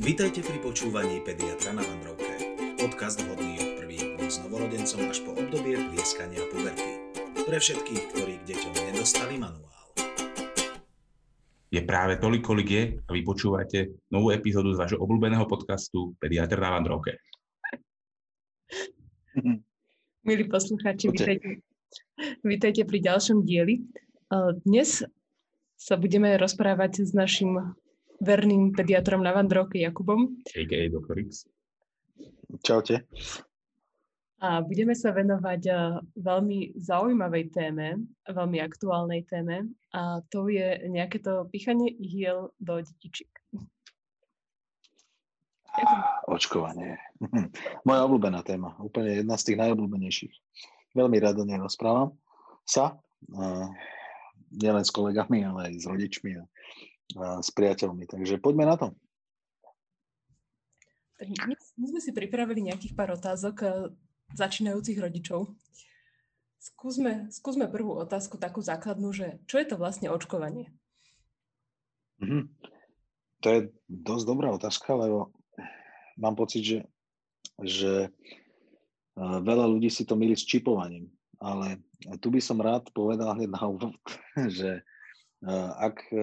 Vítajte pri počúvaní Pediatra na Vandrovke. Podcast vhodný od prvých dní s novorodencom až po obdobie plieskania puberty. Pre všetkých, ktorí k deťom nedostali manuál. Je práve toľko, kolik je a vy počúvate novú epizódu z vášho obľúbeného podcastu Pediatr na Vandrovke. Milí poslucháči, vítajte, vítajte pri ďalšom dieli. Dnes sa budeme rozprávať s našim verným pediatrom na Vandrovke Jakubom. A.k.a. Dr. X. Čaute. A budeme sa venovať veľmi zaujímavej téme, veľmi aktuálnej téme a to je nejaké to pichanie ihiel do detičiek. Očkovanie. Moja obľúbená téma. Úplne jedna z tých najobľúbenejších. Veľmi rado nerozprávam sa. Nielen s kolegami, ale aj s rodičmi a s priateľmi. Takže poďme na to. My, sme si pripravili nejakých pár otázok eh, začínajúcich rodičov. Skúsme, skúsme prvú otázku, takú základnú, že čo je to vlastne očkovanie? Mm-hmm. To je dosť dobrá otázka, lebo mám pocit, že, že eh, veľa ľudí si to milí s čipovaním. Ale tu by som rád povedal hneď na úvod, že ak e,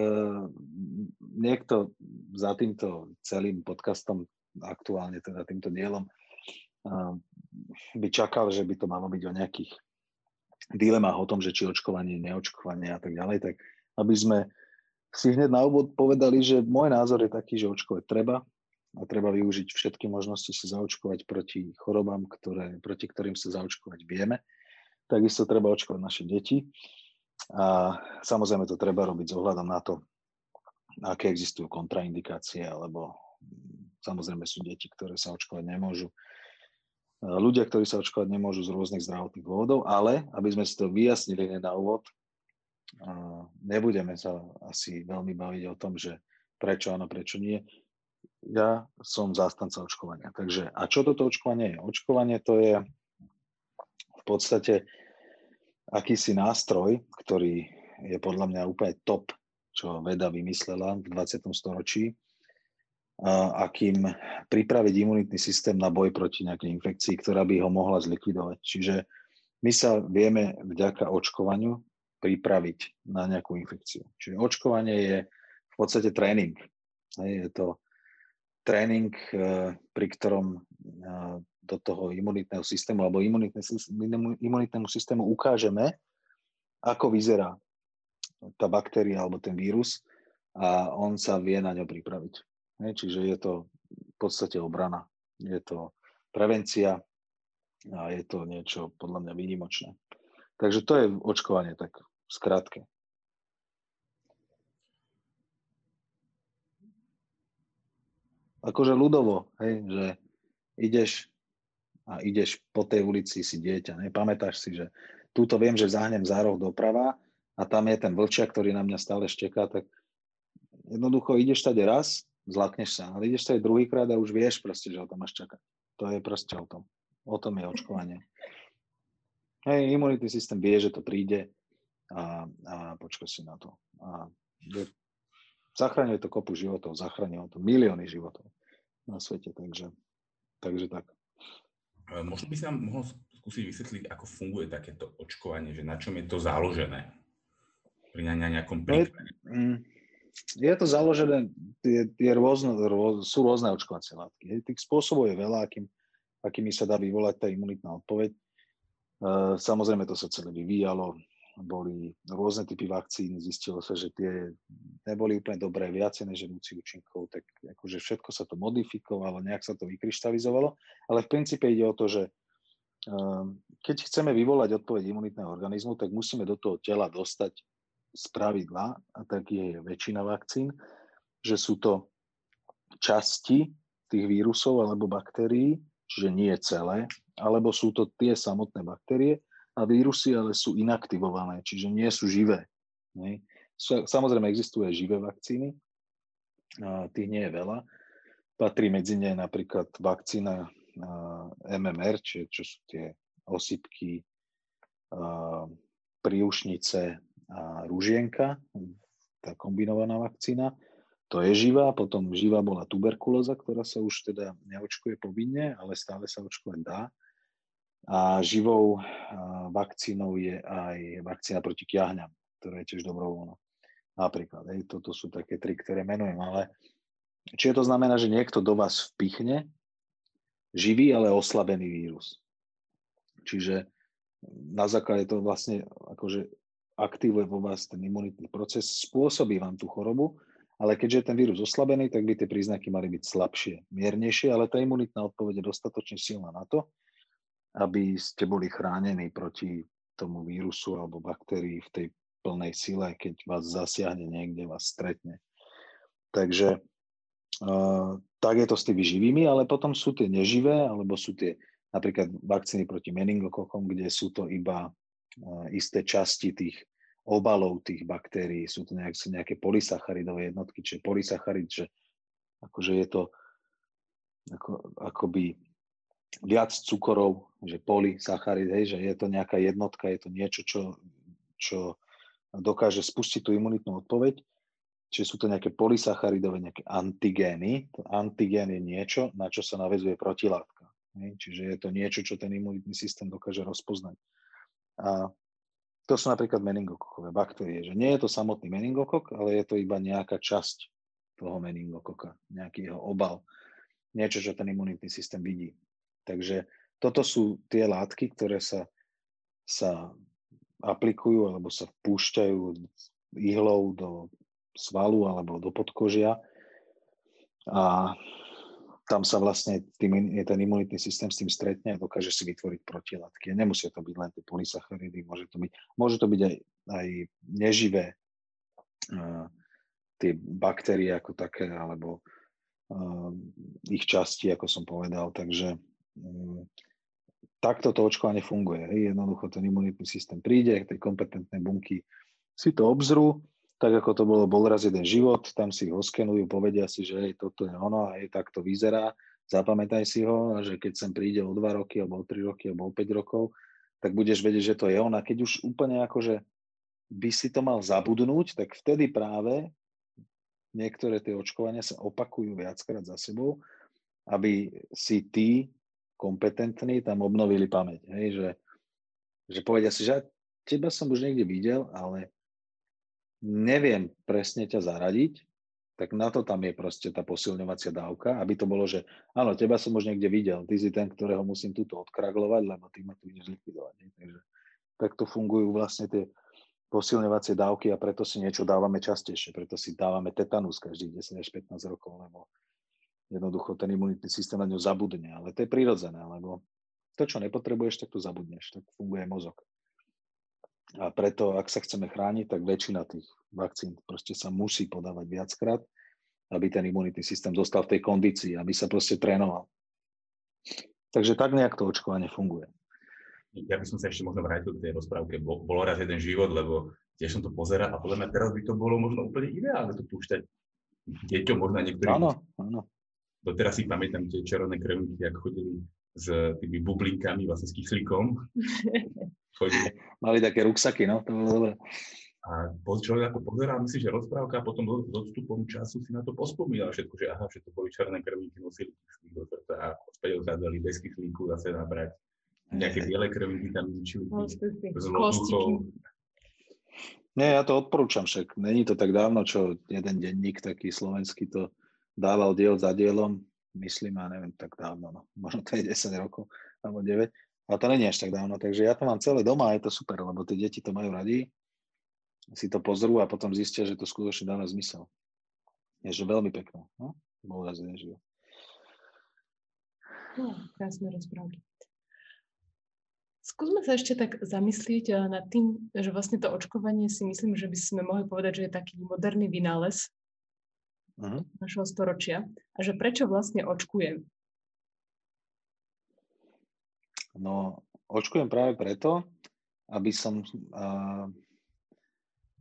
niekto za týmto celým podcastom, aktuálne teda týmto dielom, by čakal, že by to malo byť o nejakých dilemách o tom, že či očkovanie, neočkovanie a tak ďalej, tak aby sme si hneď na úvod povedali, že môj názor je taký, že očkovať treba a treba využiť všetky možnosti sa zaočkovať proti chorobám, ktoré, proti ktorým sa zaočkovať vieme. Takisto treba očkovať naše deti a samozrejme to treba robiť s ohľadom na to, aké existujú kontraindikácie, alebo samozrejme sú deti, ktoré sa očkovať nemôžu. Ľudia, ktorí sa očkovať nemôžu z rôznych zdravotných dôvodov, ale aby sme si to vyjasnili na úvod, nebudeme sa asi veľmi baviť o tom, že prečo áno, prečo nie. Ja som zástanca očkovania. Takže, a čo toto očkovanie je? Očkovanie to je v podstate akýsi nástroj, ktorý je podľa mňa úplne top, čo veda vymyslela v 20. storočí, a akým pripraviť imunitný systém na boj proti nejakej infekcii, ktorá by ho mohla zlikvidovať. Čiže my sa vieme vďaka očkovaniu pripraviť na nejakú infekciu. Čiže očkovanie je v podstate tréning. Je to tréning, eh, pri ktorom eh, do toho imunitného systému alebo imunitné, imunitnému systému ukážeme, ako vyzerá tá baktéria alebo ten vírus a on sa vie na ňo pripraviť. Čiže je to v podstate obrana, je to prevencia a je to niečo podľa mňa výnimočné. Takže to je očkovanie tak v. Akože ľudovo, hej, že ideš a ideš po tej ulici si dieťa. Ne? Pamätáš si, že túto viem, že zahnem za roh doprava a tam je ten vlčia, ktorý na mňa stále šteká, tak jednoducho ideš tady raz, zlakneš sa, ale ideš tady druhýkrát a už vieš proste, že o tom máš čakať. To je proste o tom. O tom je očkovanie. Hej, imunitný systém vie, že to príde a, a počka si na to. A je, zachraňuje to kopu životov, zachraňuje to milióny životov na svete, takže, takže tak. Eh, možno by sa mohol skúsiť vysvetliť, ako funguje takéto očkovanie, že na čom je to založené? Pri nejakom príklade. Mm, je to založené, je, je rôzne, rôz, sú rôzne očkovacie látky. Tých spôsobov je veľa, akým, akými sa dá vyvolať tá imunitná odpoveď. Eh, samozrejme, to sa celé vyvíjalo boli rôzne typy vakcín, zistilo sa, že tie neboli úplne dobré, viacej než nežiadúci účinkov, tak akože všetko sa to modifikovalo, nejak sa to vykryštalizovalo, ale v princípe ide o to, že ehm, keď chceme vyvolať odpoveď imunitného organizmu, tak musíme do toho tela dostať z pravidla, a tak je väčšina vakcín, že sú to časti tých vírusov alebo baktérií, čiže nie celé, alebo sú to tie samotné baktérie, a vírusy ale sú inaktivované, čiže nie sú živé. Nie? Samozrejme existujú aj živé vakcíny, tých nie je veľa. Patrí medzi ne napríklad vakcína MMR, čiže čo sú tie osypky, príušnice a rúžienka, tá kombinovaná vakcína. to je živá, potom živá bola tuberkulóza, ktorá sa už teda neočkuje povinne, ale stále sa očkovať dá. A živou vakcínou je aj vakcína proti kiahňam, ktorá je tiež dobrovoľná. Napríklad, hej, toto sú také tri, ktoré menujem, ale či to znamená, že niekto do vás vpichne živý, ale oslabený vírus. Čiže na základe to vlastne akože aktivuje vo vás ten imunitný proces, spôsobí vám tú chorobu, ale keďže je ten vírus oslabený, tak by tie príznaky mali byť slabšie, miernejšie, ale tá imunitná odpoveď je dostatočne silná na to, aby ste boli chránení proti tomu vírusu alebo baktérii v tej plnej sile, keď vás zasiahne niekde, vás stretne. Takže uh, tak je to s tými živými, ale potom sú tie neživé, alebo sú tie napríklad vakcíny proti meningokokom, kde sú to iba isté časti tých obalov tých baktérií. Sú to nejak, sú nejaké polysacharidové jednotky, čiže polysacharid, že akože je to ako, akoby viac cukorov, že polysacharid, hej, že je to nejaká jednotka, je to niečo, čo, čo dokáže spustiť tú imunitnú odpoveď. Čiže sú to nejaké polysacharidové, nejaké antigény. Antigén je niečo, na čo sa navezuje protilátka. Čiže je to niečo, čo ten imunitný systém dokáže rozpoznať. A to sú napríklad meningokokové baktérie, že nie je to samotný meningokok, ale je to iba nejaká časť toho meningokoka, nejaký jeho obal, niečo, čo ten imunitný systém vidí. Takže toto sú tie látky, ktoré sa, sa aplikujú alebo sa vpúšťajú ihlou do svalu alebo do podkožia a tam sa vlastne tým, ten imunitný systém s tým stretne a dokáže si vytvoriť protilátky. Nemusia to byť len tie polysacharidy, môže to byť, môže to byť aj, aj neživé uh, tie baktérie ako také, alebo uh, ich časti, ako som povedal. Takže takto to očkovanie funguje. Jednoducho ten imunitný systém príde, tej kompetentnej bunky si to obzrú, tak ako to bolo bol raz jeden život, tam si ho skenujú, povedia si, že hej, toto je ono, hej, tak to vyzerá, zapamätaj si ho, že keď sem príde o 2 roky, alebo o 3 roky, alebo o 5 rokov, tak budeš vedieť, že to je on. A keď už úplne akože by si to mal zabudnúť, tak vtedy práve niektoré tie očkovania sa opakujú viackrát za sebou, aby si tí kompetentní tam obnovili pamäť. Hej, že, že povedia si, že teba som už niekde videl, ale neviem presne ťa zaradiť, tak na to tam je proste tá posilňovacia dávka, aby to bolo, že áno, teba som už niekde videl, ty si ten, ktorého musím túto odkraglovať, lebo ty ma tu ideš likvidovať. Takže takto fungujú vlastne tie posilňovacie dávky a preto si niečo dávame častejšie, preto si dávame tetanus každých 10 až 15 rokov, lebo jednoducho ten imunitný systém na ňu zabudne, ale to je prirodzené, lebo to, čo nepotrebuješ, tak to zabudneš, tak funguje mozog. A preto, ak sa chceme chrániť, tak väčšina tých vakcín proste sa musí podávať viackrát, aby ten imunitný systém zostal v tej kondícii, aby sa proste trénoval. Takže tak nejak to očkovanie funguje. Ja by som sa ešte možno vrátil k tej rozprávke. Bolo raz jeden život, lebo tiež som to pozeral a podľa mňa teraz by to bolo možno úplne ideálne to púšťať deťom, možno niektorým. Áno, áno. Doteraz si pamätám tie červené krevníky, ako chodili s tými bublinkami, vlastne s kyslíkom. Mali také ruksaky, no, to bolo dobré. A človek ako pozerá, myslí, že rozprávka a potom s odstupom času si na to pospomínal všetko, že aha, že to boli černé krvníky, nosili kyslík do srdca a späť odchádzali bez kyslíku zase nabrať. Nejaké biele krvníky tam zničili s Nie, ja to odporúčam však. Není to tak dávno, čo jeden denník taký slovenský to dával diel za dielom, myslím, a neviem, tak dávno, no. možno to je 10 rokov, alebo 9. Ale to není až tak dávno, takže ja to mám celé doma a je to super, lebo tie deti to majú radi, si to pozrú a potom zistia, že to skutočne dáva zmysel. Je, že veľmi pekné. No? Bol raz jeden. No, krásne rozprávky. Skúsme sa ešte tak zamyslieť eh, nad tým, že vlastne to očkovanie si myslím, že by sme mohli povedať, že je taký moderný vynález uh-huh. našho storočia. A že prečo vlastne očkujem? No, očkujem práve preto, aby som,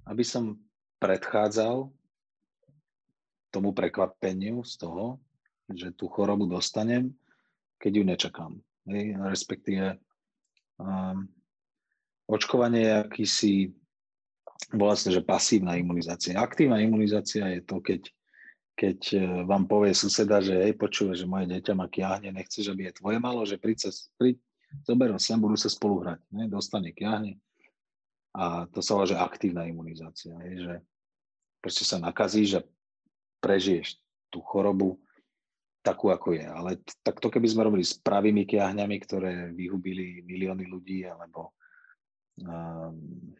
aby som predchádzal tomu prekvapeniu z toho, že tú chorobu dostanem, keď ju nečakám. Respektíve um, očkovanie je akýsi vlastne, že pasívna imunizácia. Aktívna imunizácia je to, keď keď e, vám povie suseda, že hej, počuje, že moje dieťa ma kiahne, nechceš, aby je tvoje malo, že príď, sa, príď zober ho sem, budú sa spolu hrať, ne? dostane kiahne. A to sa volá, že aktívna imunizácia, hej, že proste sa nakazíš a prežiješ tú chorobu takú, ako je. Ale tak to, keby sme robili s pravými kiahňami, ktoré vyhubili milióny ľudí, alebo um,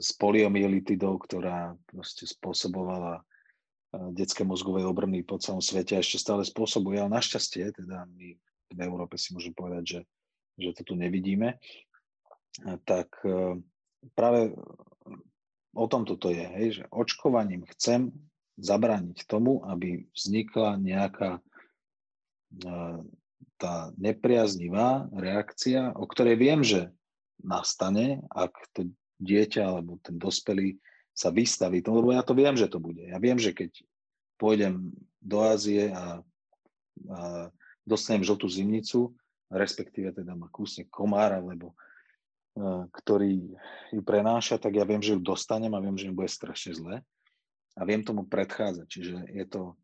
s poliomyelitidou, ktorá proste spôsobovala detské mozgové obrny po celom svete ešte stále spôsobuje, ale našťastie, teda my v Európe si môžem povedať, že, že to tu nevidíme, tak e, práve o tom toto je, hej, že očkovaním chcem zabrániť tomu, aby vznikla nejaká e, tá nepriaznivá reakcia, o ktorej viem, že nastane, ak to dieťa alebo ten dospelý sa vystaví tomu, lebo ja to viem, že to bude. Ja viem, že keď pôjdem do Ázie a, a dostanem žltú zimnicu, respektíve teda ma kúsne komár, alebo a, ktorý ju prenáša, tak ja viem, že ju dostanem a viem, že mi bude strašne zle. A viem tomu predchádzať. Čiže je to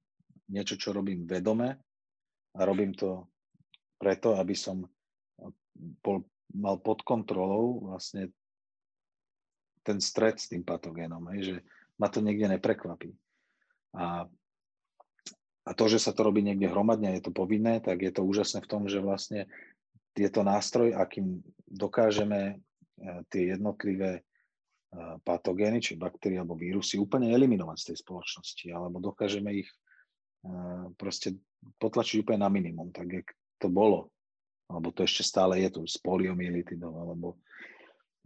niečo, čo robím vedome a robím to preto, aby som bol, mal pod kontrolou vlastne ten stred s tým patogénom, hej, že ma to niekde neprekvapí. A, a to, že sa to robí niekde hromadne, je to povinné, tak je to úžasné v tom, že vlastne je to nástroj, akým dokážeme e, tie jednotlivé e, patogény, či baktérie alebo vírusy úplne eliminovať z tej spoločnosti, alebo dokážeme ich e, proste potlačiť úplne na minimum, tak jak to bolo, alebo to ešte stále je tu s poliomyelitidou, alebo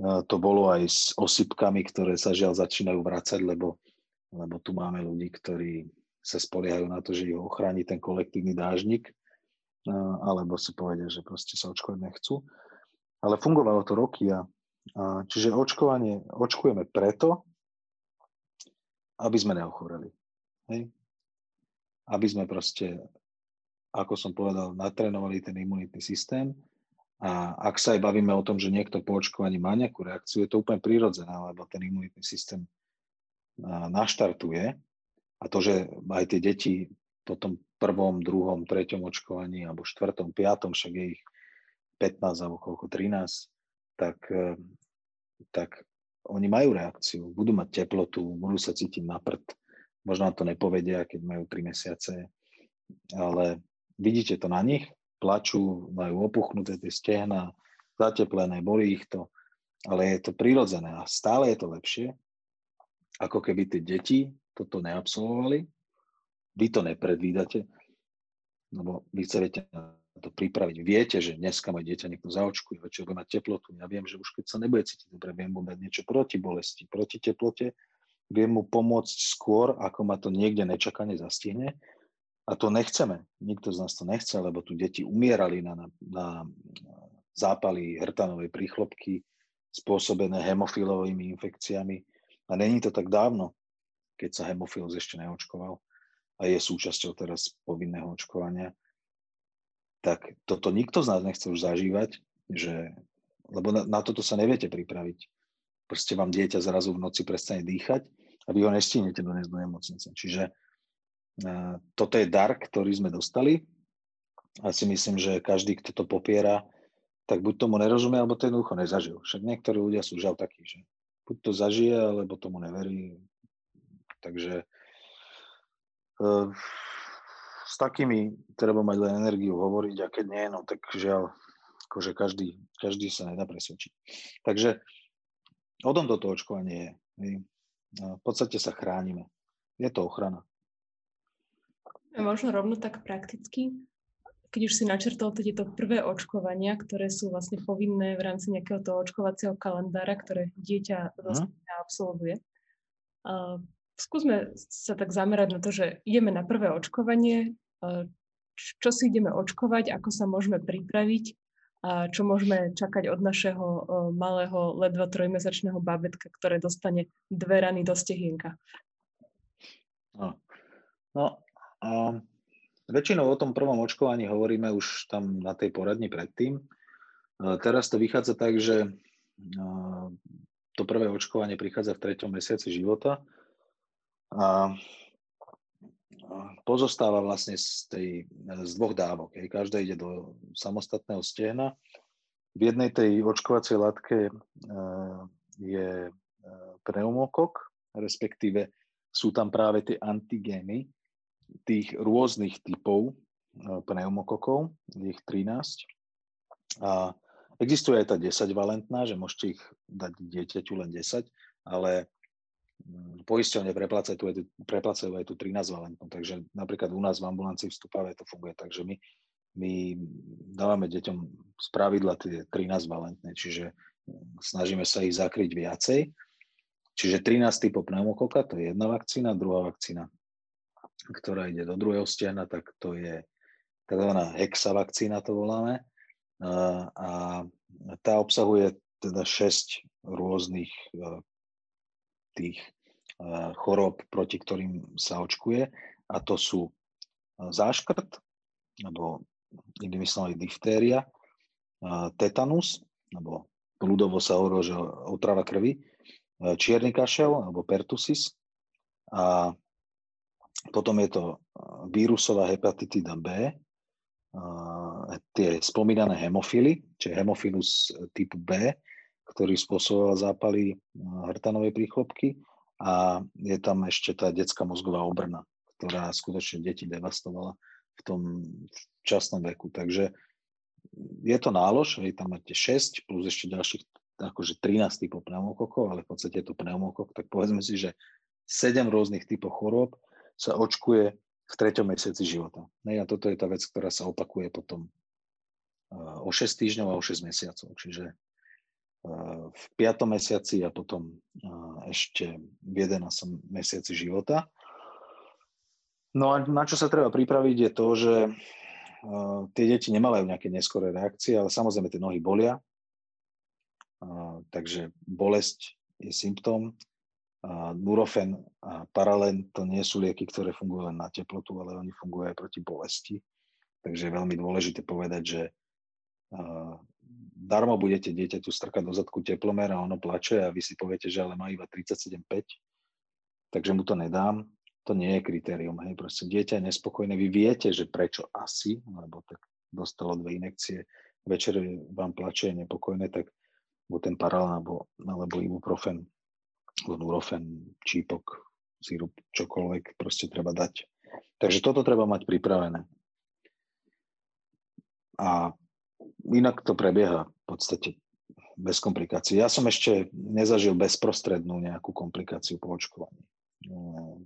to bolo aj s osypkami, ktoré sa žiaľ začínajú vrácať, lebo, lebo tu máme ľudí, ktorí sa spoliehajú na to, že ich ochráni ten kolektívny dážnik, alebo si povedia, že proste sa očkovať nechcú. Ale fungovalo to roky a, a čiže očkovanie, očkujeme preto, aby sme neochoreli. Hej? Aby sme proste, ako som povedal, natrénovali ten imunitný systém, a ak sa aj bavíme o tom, že niekto po očkovaní má nejakú reakciu, je to úplne prirodzené, lebo ten imunitný systém naštartuje. A to, že aj tie deti po tom prvom, druhom, treťom očkovaní, alebo štvrtom, piatom, však je ich 15 alebo koľko, 13, tak, e, tak oni majú reakciu, budú mať teplotu, budú sa cítiť na prd. Možno to nepovedia, keď majú 3 mesiace, ale vidíte to na nich plačú, majú opuchnuté tie stehna, zateplené, bolí ich to, ale je to prirodzené a stále je to lepšie, ako keby tie deti toto neabsolvovali. Vy to nepredvídate, lebo vy sa viete na to pripraviť. Viete, že dneska moje dieťa niekto zaočkuje, večer bude mať teplotu. Ja viem, že už keď sa nebude cítiť dobre, viem mu dať niečo proti bolesti, proti teplote, viem mu pomôcť skôr, ako ma to niekde nečakane zastihne a to nechceme. Nikto z nás to nechce, lebo tu deti umierali na, na, na zápaly hrtanovej príchlopky spôsobené hemofilovými infekciami. A není to tak dávno, keď sa hemofilus ešte neočkoval a je súčasťou teraz povinného očkovania. Tak toto nikto z nás nechce už zažívať, že, lebo na, na toto sa neviete pripraviť. Proste vám dieťa zrazu v noci prestane dýchať a vy ho nestihnete doniesť do nemocnice. Čiže toto je dar, ktorý sme dostali. A si myslím, že každý, kto to popiera, tak buď tomu nerozumie, alebo to jednoducho nezažil. Však niektorí ľudia sú žal takí, že buď to zažije, alebo tomu neverí. Takže e, s takými treba mať len energiu hovoriť a keď nie, no tak žiaľ, akože každý, každý sa nedá presvedčiť. Takže o tom toto očkovanie je. V podstate sa chránime. Je to ochrana. Možno rovno tak prakticky, keď už si načrtol tieto prvé očkovania, ktoré sú vlastne povinné v rámci nejakého toho očkovacieho kalendára, ktoré dieťa vlastne absolvuje. Uh, skúsme sa tak zamerať na to, že ideme na prvé očkovanie, uh, čo si ideme očkovať, ako sa môžeme pripraviť a čo môžeme čakať od našeho malého, ledva trojmesačného babetka, ktoré dostane dve rany do stehienka. No, no a väčšinou o tom prvom očkovaní hovoríme už tam na tej poradni predtým. Teraz to vychádza tak, že to prvé očkovanie prichádza v treťom mesiaci života a pozostáva vlastne z, tej, z dvoch dávok. Hej. Každá ide do samostatného stehna. V jednej tej očkovacej látke je pneumokok, respektíve sú tam práve tie antigény tých rôznych typov pneumokokov, je ich 13. A existuje aj tá 10-valentná, že môžete ich dať dieťaťu len 10, ale Mm, poisťovne preplácajú, preplácajú aj tú 13 valentnú, takže napríklad u nás v ambulancii v to funguje tak, že my, my dávame deťom z pravidla tie 13 valentné, čiže mm, snažíme sa ich zakryť viacej. Čiže 13 typov pneumokoka, to je jedna vakcína, druhá vakcína, ktorá ide do druhého stiahna, tak to je tzv. hexavakcína, to voláme. A tá obsahuje teda 6 rôznych e, tých eh, chorób, proti ktorým sa očkuje. A to sú eh, záškrt, alebo inými slovami diftéria, tetanus, alebo ľudovo sa hovorí, že otrava krvi, čierny kašel, alebo pertusis. A potom je to vírusová hepatitida B, tie spomínané hemofily, čiže hemofilus typu B, ktorý spôsoboval zápaly hrtanovej príchlopky a je tam ešte tá detská mozgová obrna, ktorá skutočne deti devastovala v tom časnom veku. Takže je to nálož, vy tam máte 6 plus ešte ďalších akože 13 typov pneumokokov, ale v podstate je to pneumokok, tak povedzme si, že 7 rôznych typov chorôb sa očkuje v treťom mesiaci života. a toto je tá vec, ktorá sa opakuje potom o 6 týždňov a o 6 mesiacov. Čiže v 5. mesiaci a potom ešte v 11. mesiaci života. No a na čo sa treba pripraviť je to, že tie deti nemávajú nejaké neskoré reakcie, ale samozrejme tie nohy bolia, takže bolesť je symptóm. Nurofen a paralen to nie sú lieky, ktoré fungujú len na teplotu, ale oni fungujú aj proti bolesti. Takže je veľmi dôležité povedať, že darmo budete dieťaťu strkať do zadku teplomer a ono plače a vy si poviete, že ale má iba 37,5, takže mu to nedám. To nie je kritérium. Hej. Proste dieťa je nespokojné. Vy viete, že prečo asi, lebo tak dostalo dve inekcie, večer vám plače, je nepokojné, tak buď ten parál alebo, alebo ibuprofen, nurofen, čípok, sírup, čokoľvek proste treba dať. Takže toto treba mať pripravené. A inak to prebieha v podstate bez komplikácií. Ja som ešte nezažil bezprostrednú nejakú komplikáciu po očkovaní no,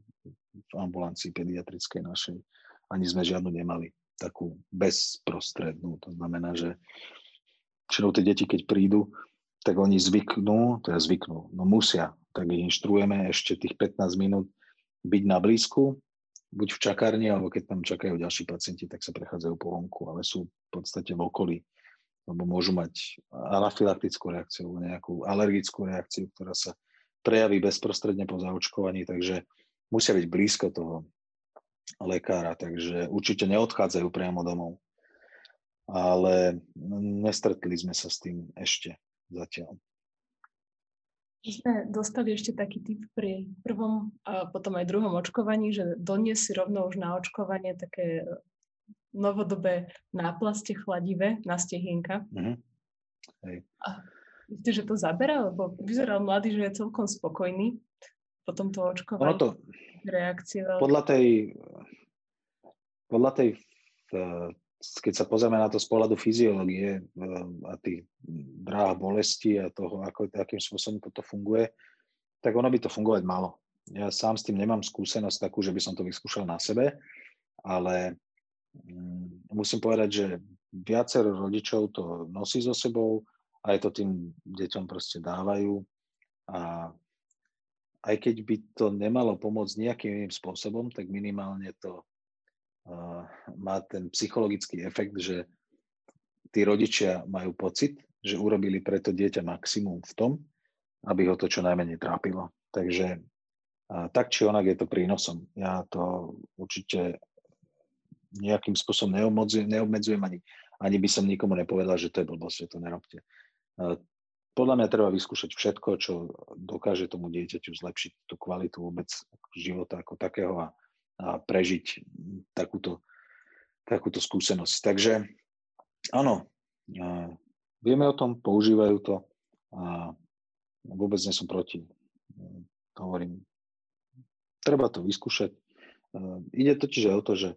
v ambulancii pediatrickej našej. Ani sme žiadnu nemali takú bezprostrednú. To znamená, že všetko tie deti, keď prídu, tak oni zvyknú, teda zvyknú, no musia, tak ich inštruujeme ešte tých 15 minút byť na blízku, buď v čakárni, alebo keď tam čakajú ďalší pacienti, tak sa prechádzajú po vonku, ale sú v podstate v okolí, lebo môžu mať anafylaktickú reakciu, nejakú alergickú reakciu, ktorá sa prejaví bezprostredne po zaočkovaní, takže musia byť blízko toho lekára, takže určite neodchádzajú priamo domov. Ale nestretli sme sa s tým ešte zatiaľ sme dostali ešte taký typ pri prvom a potom aj druhom očkovaní, že donies si rovno už na očkovanie také novodobé náplaste chladivé na stehienka. Mm-hmm. Hej. A myslíte, že to zabera? Lebo vyzeral mladý, že je celkom spokojný po tomto očkovaní. Ono to, reakcie. Podľa tej, podľa tej keď sa pozrieme na to z pohľadu fyziológie eh, a tých dráh bolesti a toho, ako, akým spôsobom toto funguje, tak ono by to fungovať malo. Ja sám s tým nemám skúsenosť takú, že by som to vyskúšal na sebe, ale mm, musím povedať, že viacero rodičov to nosí so sebou, aj to tým deťom proste dávajú a aj keď by to nemalo pomôcť nejakým iným spôsobom, tak minimálne to má ten psychologický efekt, že tí rodičia majú pocit, že urobili preto dieťa maximum v tom, aby ho to čo najmenej trápilo. Takže tak či onak je to prínosom. Ja to určite nejakým spôsobom neobmedzujem, neobmedzujem ani, ani by som nikomu nepovedal, že to je blbosť, že to nerobte. Podľa mňa treba vyskúšať všetko, čo dokáže tomu dieťaťu zlepšiť tú kvalitu vôbec života ako takého a prežiť takúto, takúto skúsenosť. Takže áno, vieme o tom, používajú to a vôbec nie som proti. Hovorím, treba to vyskúšať. Ide totiž aj o to, že,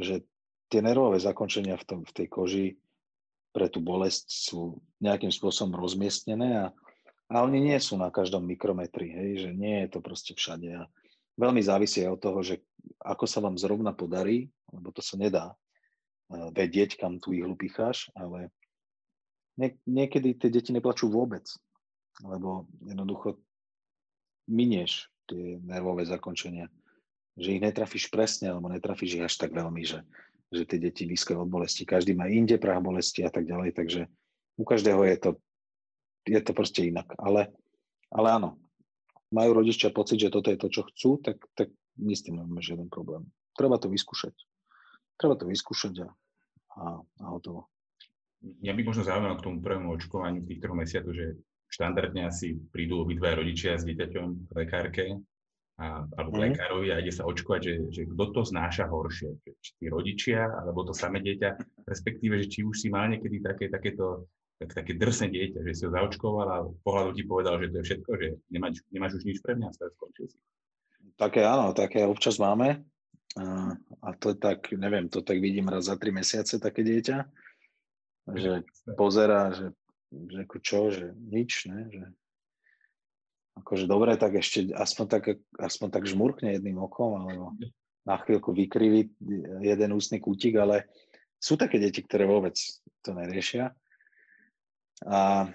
že tie nervové zakončenia v, tom, v tej koži pre tú bolesť sú nejakým spôsobom rozmiestnené a, a oni nie sú na každom mikrometri, hej, že nie je to proste všade. A veľmi závisí aj od toho, že ako sa vám zrovna podarí, lebo to sa nedá uh, vedieť, kam tú ihlu picháš, ale nie, niekedy tie deti neplačú vôbec, lebo jednoducho minieš tie nervové zakončenia, že ich netrafíš presne, alebo netrafíš ich až tak veľmi, že, že tie deti vyskajú od bolesti. Každý má inde prah bolesti a tak ďalej, takže u každého je to, je to proste inak. Ale, ale áno, majú rodičia pocit, že toto je to, čo chcú, tak, tak my s tým nemáme žiaden problém. Treba to vyskúšať. Treba to vyskúšať a, a, a hotovo. Ja by možno zaujímalo k tomu prvému očkovaniu v tých troch mesiacoch, že štandardne asi prídu obidva rodičia s dieťaťom v lekárke a, alebo k mm. lekárovi a ide sa očkovať, že, že kto to znáša horšie, či tí rodičia, alebo to samé dieťa, respektíve, že či už si mal niekedy také, takéto tak, také drsné dieťa, že si ho zaočkoval a pohľadu ti povedal, že to je všetko, že nemáš, nemáš už nič pre mňa, stále skončil si. Také áno, také občas máme. A, a to tak, neviem, to tak vidím raz za tri mesiace také dieťa, že pozera, že, že ako čo, že nič, ne, že akože dobre, tak ešte aspoň tak, aspoň tak žmurkne jedným okom, alebo na chvíľku vykriví jeden ústny kútik, ale sú také deti, ktoré vôbec to neriešia. A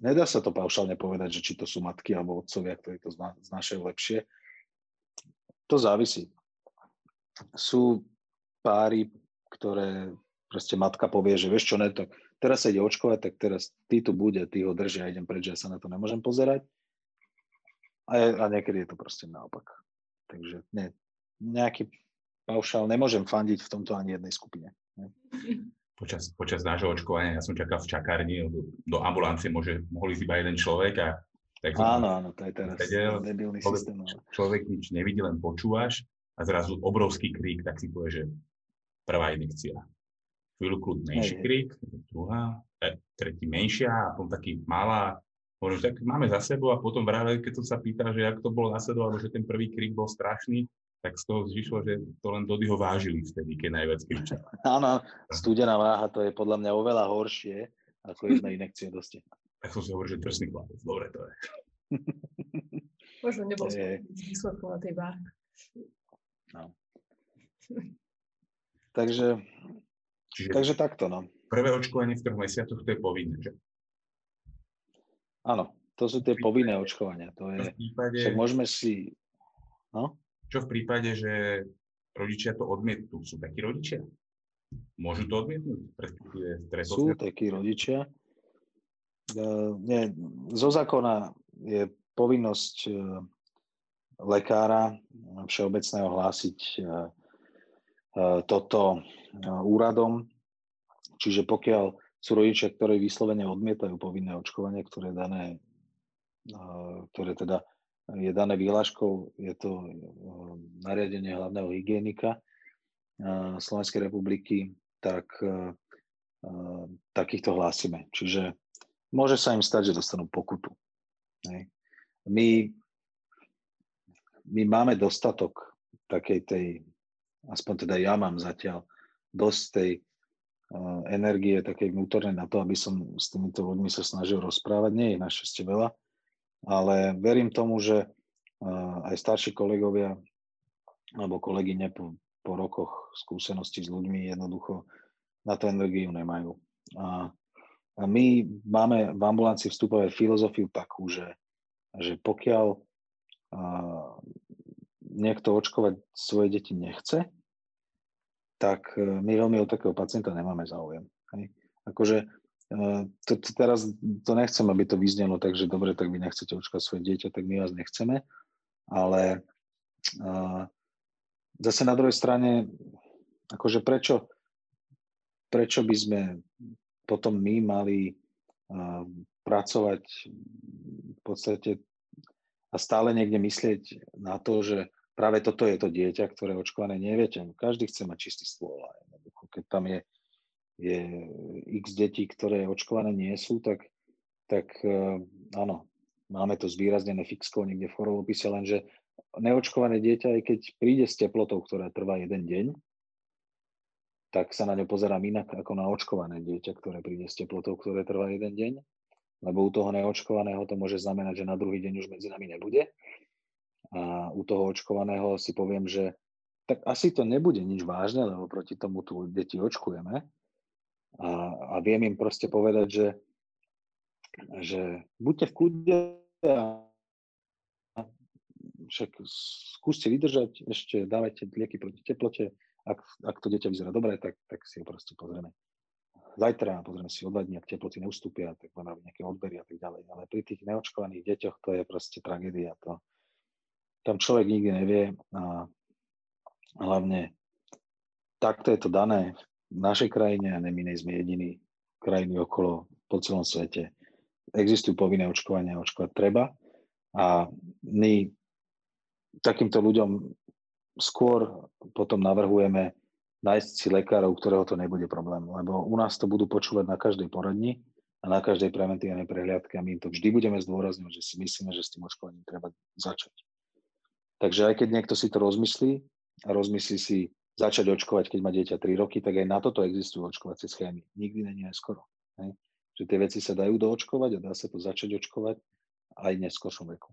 nedá sa to paušálne povedať, že či to sú matky alebo otcovia, ktorí to znášajú lepšie. To závisí. Sú páry, ktoré proste matka povie, že vieš čo, ne, tak teraz sa ide očkovať, tak teraz ty tu bude, ty ho držia, idem preč, ja sa na to nemôžem pozerať. A, a niekedy je to proste naopak. Takže ne, nejaký paušál, nemôžem fandiť v tomto ani jednej skupine. Ne. Počas, počas nášho očkovania, ja som čakal v čakárni, do ambulancie môže, mohol ísť iba jeden človek a tak áno, áno, to je teraz vedel, debilný človek, systém. Ale... Človek nič nevidí, len počúvaš a zrazu obrovský krík, tak si povie, že prvá inekcia chvíľku menší krik, druhá, e, tretí menšia a potom taký malá. Hovorím, tak máme za sebou a potom práve, keď som sa pýtal, že jak to bolo sebou, alebo že ten prvý krik bol strašný, tak z toho zvyšlo, že to len Dody ho vážili vtedy, keď najviac kričal. Áno, studená váha, to je podľa mňa oveľa horšie, ako jedna inekcia doste. Tak som si hovoril, že drsný chlapec, dobre to je. Možno nebol je... s výsledkom na tej váhe. No. Takže Čiže Takže takto, no. Prvé očkovanie v troch mesiacoch, to je povinné, že? Áno, to sú tie povinné očkovania. To je, v prípade, však môžeme si... No? Čo v prípade, že rodičia to odmietnú? Sú takí rodičia? Môžu to odmietnúť? Sú takí rodičia. Uh, nie, zo zákona je povinnosť uh, lekára všeobecného hlásiť uh, toto úradom. Čiže pokiaľ sú rodičia, ktorí vyslovene odmietajú povinné očkovanie, ktoré, dané, ktoré teda je dané výlažkou, je to nariadenie hlavného hygienika Slovenskej republiky, tak takýchto hlásime. Čiže môže sa im stať, že dostanú pokutu. My, my máme dostatok takej tej aspoň teda ja mám zatiaľ dosť tej energie takej vnútornej na to, aby som s týmito ľuďmi sa snažil rozprávať. Nie je našťastie veľa, ale verím tomu, že aj starší kolegovia alebo kolegyne po, po rokoch skúseností s ľuďmi jednoducho na to energiu nemajú. A, a my máme v ambulancii vstupovať filozofiu takú, že, že pokiaľ uh, niekto očkovať svoje deti nechce, tak e, my veľmi od takého pacienta nemáme záujem. Hej. Akože to, to teraz to nechcem, aby to vyznelo tak, že dobre, tak vy nechcete očkovať svoje dieťa, tak my vás nechceme, ale uh, zase na druhej strane, akože prečo, prečo by sme potom my mali uh, pracovať v podstate a stále niekde myslieť na to, že práve toto je to dieťa, ktoré očkované neviete. Každý chce mať čistý stôl. Keď tam je, je x detí, ktoré očkované nie sú, tak, tak uh, áno, máme to zvýraznené fixkou niekde v chorovopise, lenže neočkované dieťa, aj keď príde s teplotou, ktorá trvá jeden deň, tak sa na ňo pozerám inak ako na očkované dieťa, ktoré príde s teplotou, ktoré trvá jeden deň, lebo u toho neočkovaného to môže znamenať, že na druhý deň už medzi nami nebude. A u toho očkovaného si poviem, že tak asi to nebude nič vážne, lebo proti tomu tu deti očkujeme. A, a viem im proste povedať, že, že buďte v kľude a však skúste vydržať, ešte dávajte lieky proti teplote, ak, ak to dieťa vyzerá dobre, tak, tak si ho proste pozrieme. Zajtra pozrieme si o dva dní, ak teploty neustúpia, tak máme nejaké odbery a tak ďalej. Ale pri tých neočkovaných deťoch to je proste tragédia. To, tam človek nikdy nevie a hlavne takto je to dané v našej krajine a my nie sme jediní krajiny okolo po celom svete. Existujú povinné očkovania, očkovať treba a my takýmto ľuďom skôr potom navrhujeme nájsť si lekárov, ktorého to nebude problém, lebo u nás to budú počúvať na každej poradni a na každej preventívnej prehliadke a my to vždy budeme zdôrazňovať, že si myslíme, že s tým očkovaním treba začať. Takže aj keď niekto si to rozmyslí a rozmyslí si začať očkovať, keď má dieťa 3 roky, tak aj na toto existujú očkovacie schémy. Nikdy není aj skoro. Hej? Že tie veci sa dajú doočkovať a dá sa to začať očkovať aj v neskôršom veku.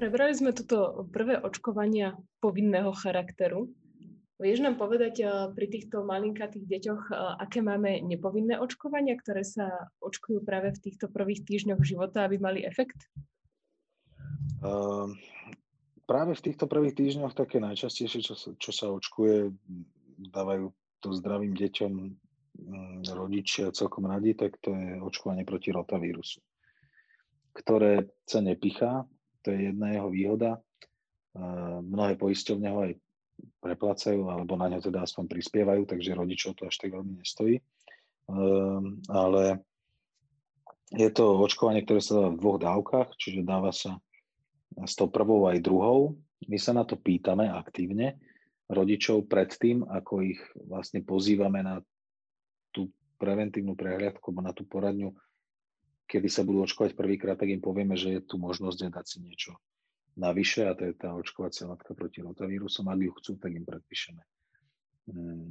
Prebrali sme toto prvé očkovania povinného charakteru. Vieš nám povedať eh, pri týchto malinkatých deťoch, eh, aké máme nepovinné očkovania, ktoré sa očkujú práve v týchto prvých týždňoch života, aby mali efekt? Uh, práve v týchto prvých týždňoch také najčastejšie, čo, čo sa očkuje, dávajú to zdravým deťom um, rodičia celkom radi, tak to je očkovanie proti rotavírusu, ktoré sa nepichá, to je jedna jeho výhoda. Mnohé poisťovne ho aj preplácajú, alebo na ňo teda aspoň prispievajú, takže rodičov to až tak veľmi nestojí. Ehm, ale je to očkovanie, ktoré sa dáva v dvoch dávkach, čiže dáva sa s tou prvou aj druhou. My sa na to pýtame aktívne rodičov predtým, ako ich vlastne pozývame na tú preventívnu prehliadku, alebo na tú poradňu, kedy sa budú očkovať prvýkrát, tak im povieme, že je tu možnosť dať si niečo navyše a to je tá očkovacia látka proti rotavírusom. Ak ju chcú, tak im predpíšeme hmm.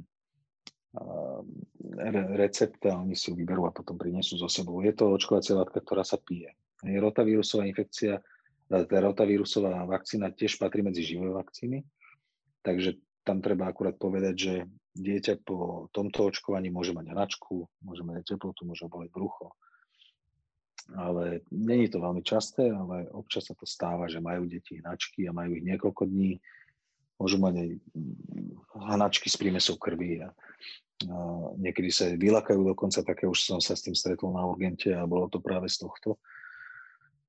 recept a oni si ju vyberú a potom prinesú zo sebou. Je to očkovacia látka, ktorá sa pije. Je rotavírusová infekcia, tá rotavírusová vakcína tiež patrí medzi živé vakcíny, takže tam treba akurát povedať, že dieťa po tomto očkovaní môže mať hnačku, môže mať teplotu, môže boleť brucho, ale není to veľmi časté, ale občas sa to stáva, že majú deti hnačky a majú ich niekoľko dní. Môžu mať aj hnačky s prímesou krvi a niekedy sa aj vylakajú dokonca, také už som sa s tým stretol na urgente a bolo to práve z tohto.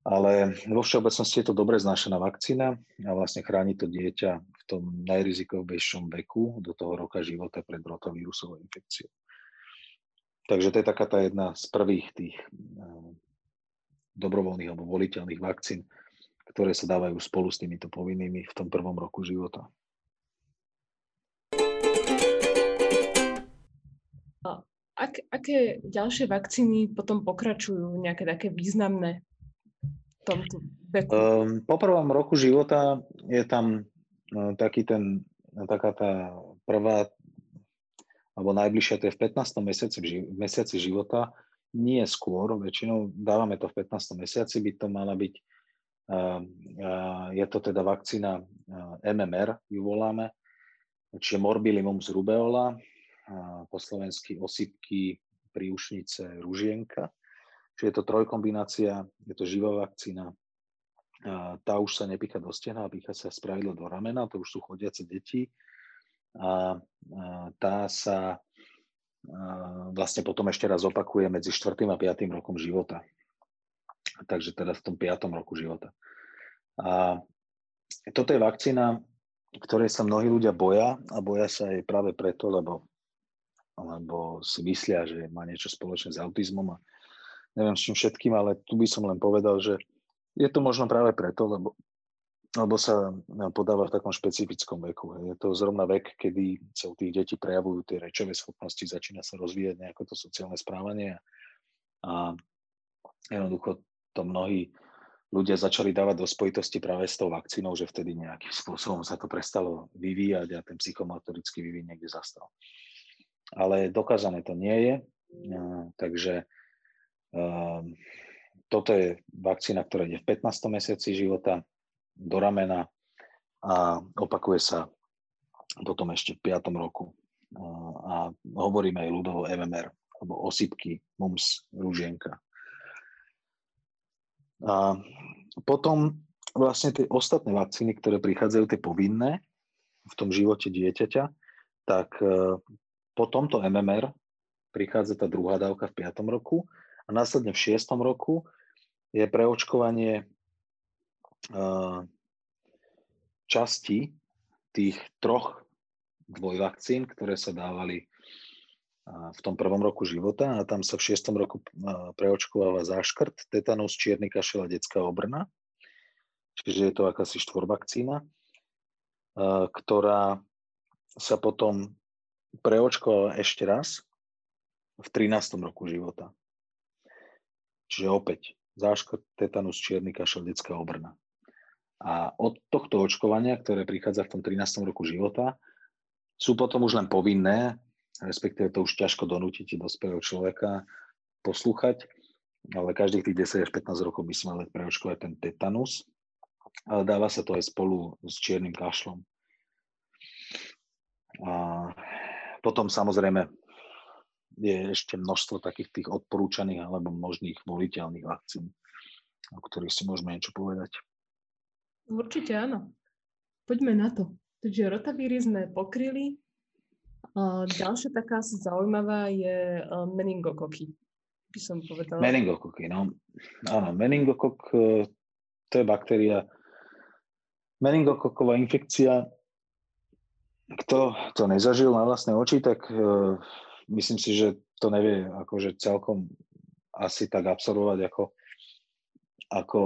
Ale vo všeobecnosti je to dobre znášaná vakcína a vlastne chráni to dieťa v tom najrizikovejšom veku do toho roka života pred rotovírusovou infekciou. Takže to je taká tá jedna z prvých tých dobrovoľných alebo voliteľných vakcín, ktoré sa dávajú spolu s týmito povinnými v tom prvom roku života. Ak, aké ďalšie vakcíny potom pokračujú, nejaké také významné tomto veku? Um, po prvom roku života je tam uh, taký ten, taká tá prvá alebo najbližšia, to je v 15. mesiaci, mesiaci života, nie skôr, väčšinou dávame to v 15. mesiaci, by to mala byť, je to teda vakcína MMR, ju voláme, čiže morbillimum z rubeola, po slovensky osypky, príušnice, ružienka. Čiže je to trojkombinácia, je to živá vakcína, tá už sa nepícha do stehna, pícha sa spravidlo do ramena, to už sú chodiace deti. A tá sa vlastne potom ešte raz opakuje medzi 4. a 5. rokom života. Takže teda v tom 5. roku života. A toto je vakcína, ktorej sa mnohí ľudia boja a boja sa aj práve preto, lebo, lebo si myslia, že má niečo spoločné s autizmom a neviem s čím všetkým, ale tu by som len povedal, že je to možno práve preto, lebo lebo sa podáva v takom špecifickom veku. Je to zrovna vek, kedy sa u tých detí prejavujú tie rečové schopnosti, začína sa rozvíjať nejako to sociálne správanie a jednoducho to mnohí ľudia začali dávať do spojitosti práve s tou vakcínou, že vtedy nejakým spôsobom sa to prestalo vyvíjať a ten psychomotorický vývin niekde zastal. Ale dokázané to nie je, takže toto je vakcína, ktorá ide v 15. mesiaci života do ramena a opakuje sa potom ešte v 5. roku. A hovoríme aj ľudovo MMR, alebo osypky, mumps, rúžienka. A potom vlastne tie ostatné vakcíny, ktoré prichádzajú, tie povinné v tom živote dieťaťa, tak po tomto MMR prichádza tá druhá dávka v 5. roku následne v 6. roku je preočkovanie e, časti tých troch dvojvakcín, ktoré sa dávali v tom prvom roku života a tam sa v šiestom roku preočkováva záškrt, tetanus, čierny kašel a detská obrna. Čiže je to akási štvorvakcína, ktorá sa potom preočkováva ešte raz v 13. roku života. Čiže opäť záškrt, tetanus, čierny kašel, detská obrna. A od tohto očkovania, ktoré prichádza v tom 13. roku života, sú potom už len povinné respektíve to už ťažko donútiť dospelého človeka poslúchať, ale každých tých 10 až 15 rokov by sme mali preočkovať ten tetanus, ale dáva sa to aj spolu s čiernym kašlom. A potom samozrejme je ešte množstvo takých tých odporúčaných alebo možných voliteľných vakcín, o ktorých si môžeme niečo povedať. Určite áno. Poďme na to. Takže rotavíry sme pokryli, ďalšia taká zaujímavá je e, meningokoky, by som povedala. Meningokoky, no. Áno, meningokok e, to je baktéria. Meningokoková infekcia, kto to nezažil na vlastné oči, tak uh, myslím si, že to nevie akože celkom asi tak absorbovať, ako, ako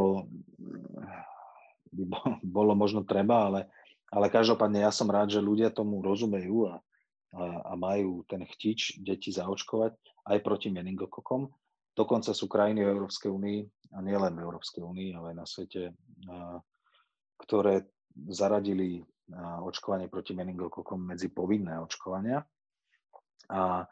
by bolo možno treba, ale, ale každopádne ja som rád, že ľudia tomu rozumejú a, a majú ten chtič deti zaočkovať aj proti meningokokom. Dokonca sú krajiny v Európskej únii, a nielen v Európskej únii, ale aj na svete, ktoré zaradili očkovanie proti meningokokom medzi povinné očkovania. A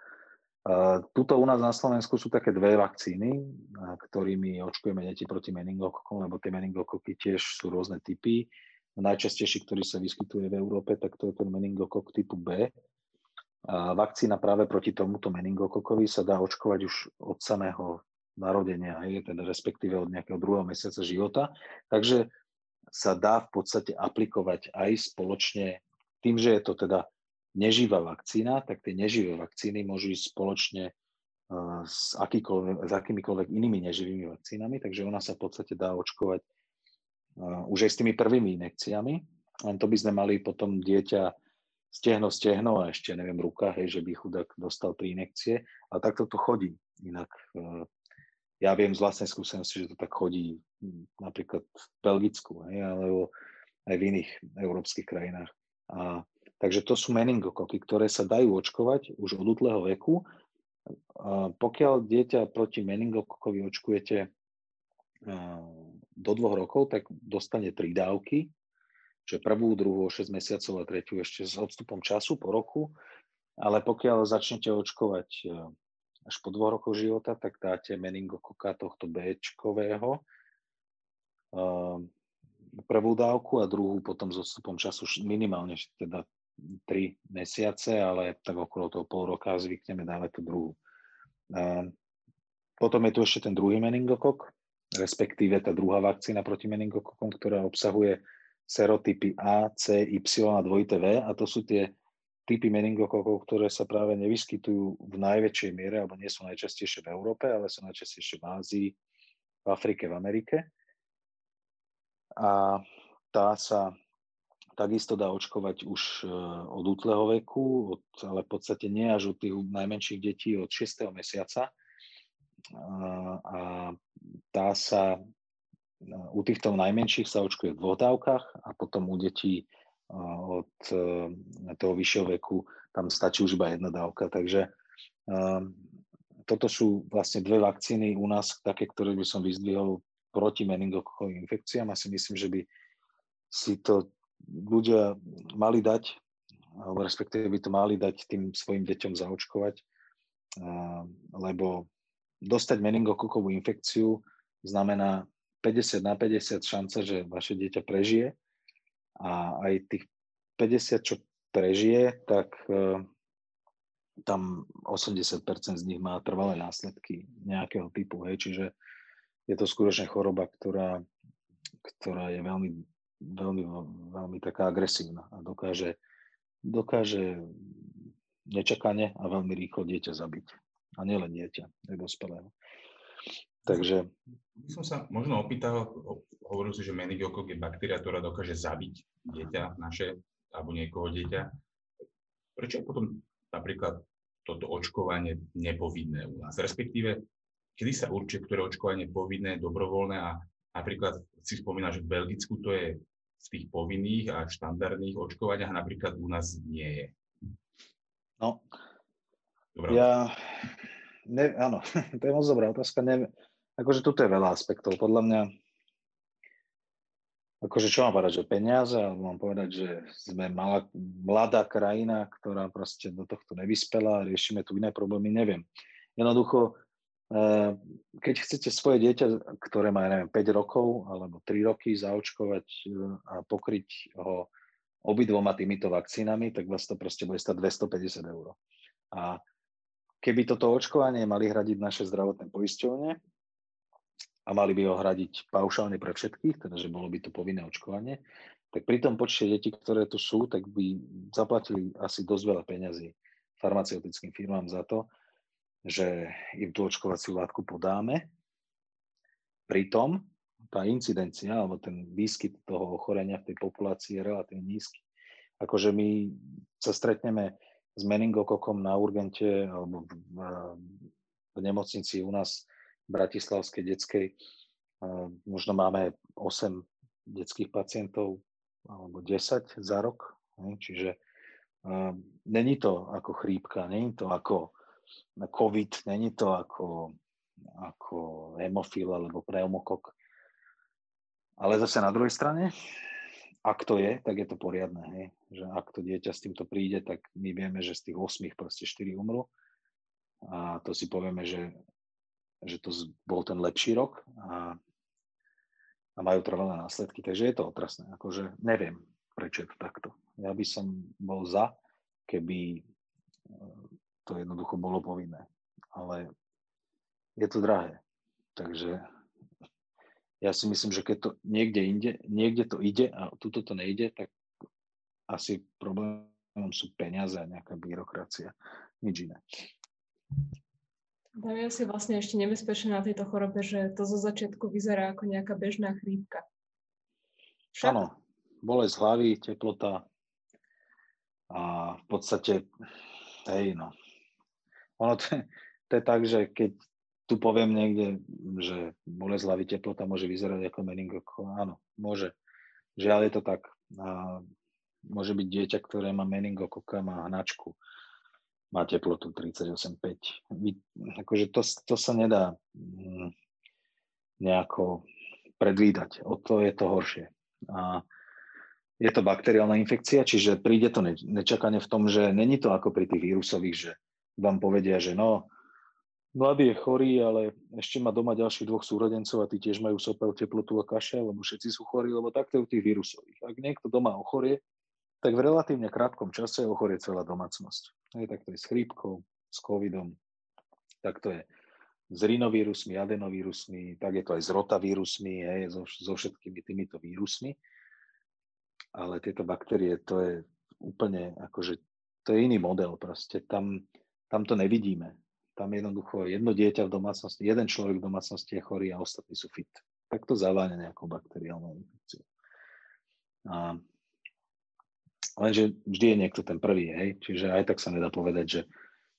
tuto u nás na Slovensku sú také dve vakcíny, ktorými očkujeme deti proti meningokokom, lebo tie meningokoky tiež sú rôzne typy. Najčastejší, ktorý sa vyskytuje v Európe, tak to je ten meningokok typu B, a vakcína práve proti tomuto meningokokovi sa dá očkovať už od samého narodenia, hej, teda respektíve od nejakého druhého mesiaca života. Takže sa dá v podstate aplikovať aj spoločne, tým, že je to teda neživá vakcína, tak tie neživé vakcíny môžu ísť spoločne s, s akýmikoľvek inými neživými vakcínami, takže ona sa v podstate dá očkovať už aj s tými prvými inekciami, len to by sme mali potom dieťa stehno, stehno a ešte neviem ruka, hej, že by chudák dostal tri inekcie, ale takto to chodí. Inak e, ja viem z vlastnej skúsenosti, že to tak chodí napríklad v Belgicku, hej, alebo aj v iných európskych krajinách. A, takže to sú meningokoky, ktoré sa dajú očkovať už od útleho veku. Pokiaľ dieťa proti meningokokovi očkujete e, do dvoch rokov, tak dostane tri dávky že prvú, druhú o 6 mesiacov a tretiu ešte s odstupom času po roku, ale pokiaľ začnete očkovať e, až po dvoch rokoch života, tak dáte meningokoka tohto B-čkového e, prvú dávku a druhú potom s odstupom času minimálne teda 3 mesiace, ale tak okolo toho pol roka zvykneme dávať tú druhú. Potom je tu ešte ten druhý meningokok, respektíve tá druhá vakcína proti meningokokom, ktorá obsahuje serotypy A, C, Y a dvojité V a to sú tie typy meningokokov, ktoré sa práve nevyskytujú v najväčšej miere, alebo nie sú najčastejšie v Európe, ale sú najčastejšie v Ázii, v Afrike, v Amerike. A tá sa takisto dá očkovať už e, od útleho veku, od, ale v podstate nie až od tých najmenších detí od 6. mesiaca. A, tá sa u týchto najmenších sa očkuje v dvoch dávkach a potom u detí od toho vyššieho veku tam stačí už iba jedna dávka. Takže toto sú vlastne dve vakcíny u nás, také, ktoré by som vyzdvihol proti meningokokovým infekciám. A si myslím, že by si to ľudia mali dať, alebo respektíve by to mali dať tým svojim deťom zaočkovať, lebo dostať meningokokovú infekciu znamená 50 na 50 šanca, že vaše dieťa prežije a aj tých 50, čo prežije, tak e, tam 80% z nich má trvalé následky nejakého typu. Hej. Čiže je to skutočne choroba, ktorá, ktorá je veľmi, veľmi, veľmi taká agresívna a dokáže, dokáže nečakane a veľmi rýchlo dieťa zabiť. A nielen dieťa, aj dospelého. Takže... By som sa možno opýtal, hovoril si, že meningokok je baktéria, ktorá dokáže zabiť dieťa naše, alebo niekoho dieťa. Prečo je potom napríklad toto očkovanie nepovinné u nás? Respektíve, kedy sa určuje, ktoré očkovanie je povinné, dobrovoľné a napríklad si spomínal, že v Belgicku to je v tých povinných a štandardných očkovaniach napríklad u nás nie je. No, Dobrá. ja, ne, áno, to je moc dobrá otázka. Ne, akože tu je veľa aspektov. Podľa mňa, akože čo mám povedať, že peniaze, alebo mám povedať, že sme malá, mladá krajina, ktorá proste do tohto nevyspela a riešime tu iné problémy, neviem. Jednoducho, keď chcete svoje dieťa, ktoré má, neviem, 5 rokov alebo 3 roky zaočkovať eh, a pokryť ho obidvoma týmito vakcínami, tak vás to proste bude stať 250 eur. A keby toto očkovanie mali hradiť naše zdravotné poisťovne, a mali by ho hradiť paušálne pre všetkých, teda že bolo by to povinné očkovanie, tak pri tom počte detí, ktoré tu sú, tak by zaplatili asi dosť veľa peňazí farmaceutickým firmám za to, že im tú očkovaciu látku podáme. Pritom tá incidencia alebo ten výskyt toho ochorenia v tej populácii je relatívne nízky. Akože my sa stretneme s meningokokom na urgente alebo v, v, v nemocnici u nás Bratislavskej detskej. Možno máme 8 detských pacientov alebo 10 za rok. Čiže není to ako chrípka, není to ako COVID, není to ako, ako hemofil alebo pneumokok. Ale zase na druhej strane, ak to je, tak je to poriadne. Hej? Že ak to dieťa s týmto príde, tak my vieme, že z tých 8 proste 4 umrú. A to si povieme, že že to bol ten lepší rok a, a majú trvalé následky. Takže je to otrasné. Akože neviem, prečo je to takto. Ja by som bol za, keby to jednoducho bolo povinné. Ale je to drahé. Takže ja si myslím, že keď to niekde inde, niekde to ide a tuto to nejde, tak asi problémom sú peniaze a nejaká byrokracia. Nič iné. Tam je asi vlastne ešte nebezpečné na tejto chorobe, že to zo začiatku vyzerá ako nejaká bežná chrípka. Áno, bolesť hlavy, teplota a v podstate, hej no. Ono to, to je tak, že keď tu poviem niekde, že bolesť hlavy, teplota môže vyzerať ako meningokok, áno, môže. Žiaľ je to tak. A môže byť dieťa, ktoré má meningokoka, má hnačku má teplotu 38,5. Akože to, to sa nedá mm, nejako predvídať. O to je to horšie. A je to bakteriálna infekcia, čiže príde to nečakane v tom, že není to ako pri tých vírusových, že vám povedia, že no, mladý je chorý, ale ešte má doma ďalších dvoch súrodencov a tí tiež majú sopel, teplotu a kašel, lebo všetci sú chorí, lebo takto je u tých vírusových. Ak niekto doma ochorie, tak v relatívne krátkom čase ochorie celá domácnosť. Hej, tak to je s chrípkou, s covidom, tak to je s rinovírusmi, adenovírusmi, tak je to aj s rotavírusmi, hej, so, so všetkými týmito vírusmi. Ale tieto baktérie, to je úplne akože, to je iný model proste. Tam, tam to nevidíme. Tam jednoducho jedno dieťa v domácnosti, jeden človek v domácnosti je chorý a ostatní sú fit. Tak to zaváňa nejakou bakteriálnou infekciou. A Lenže vždy je niekto ten prvý, hej? Čiže aj tak sa nedá povedať, že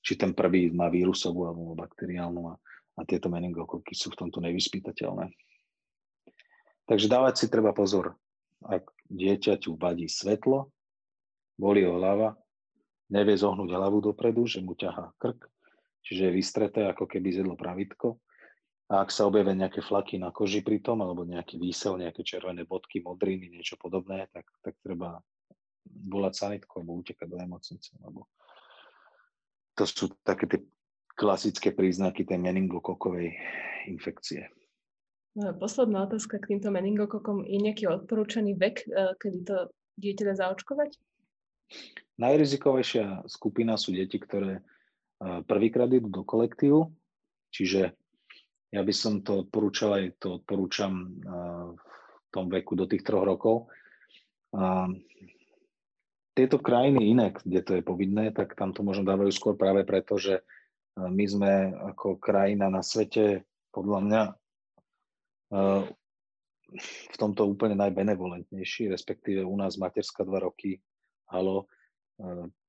či ten prvý má vírusovú alebo bakteriálnu a, a tieto meningokoky sú v tomto nevyspytateľné. Takže dávať si treba pozor. ak dieťaťu vadí svetlo, boli ho hlava, nevie zohnúť hlavu dopredu, že mu ťahá krk, čiže je vystreté, ako keby zjedlo pravitko. A ak sa objavia nejaké flaky na koži pri tom, alebo nejaký výsel, nejaké červené bodky, modriny, niečo podobné, tak, tak treba volať sanitku alebo utekať do nemocnice. Lebo to sú také tie klasické príznaky tej meningokokovej infekcie. No posledná otázka k týmto meningokokom. Je nejaký odporúčaný vek, e, kedy to dieťa dá zaočkovať? Najrizikovejšia skupina sú deti, ktoré e, prvýkrát idú do kolektívu, čiže ja by som to odporúčal, aj to odporúčam e, v tom veku do tých troch rokov. Tieto krajiny iné, kde to je povinné, tak tam to možno dávajú skôr práve preto, že my sme ako krajina na svete podľa mňa v tomto úplne najbenevolentnejší, respektíve u nás materská dva roky, halo,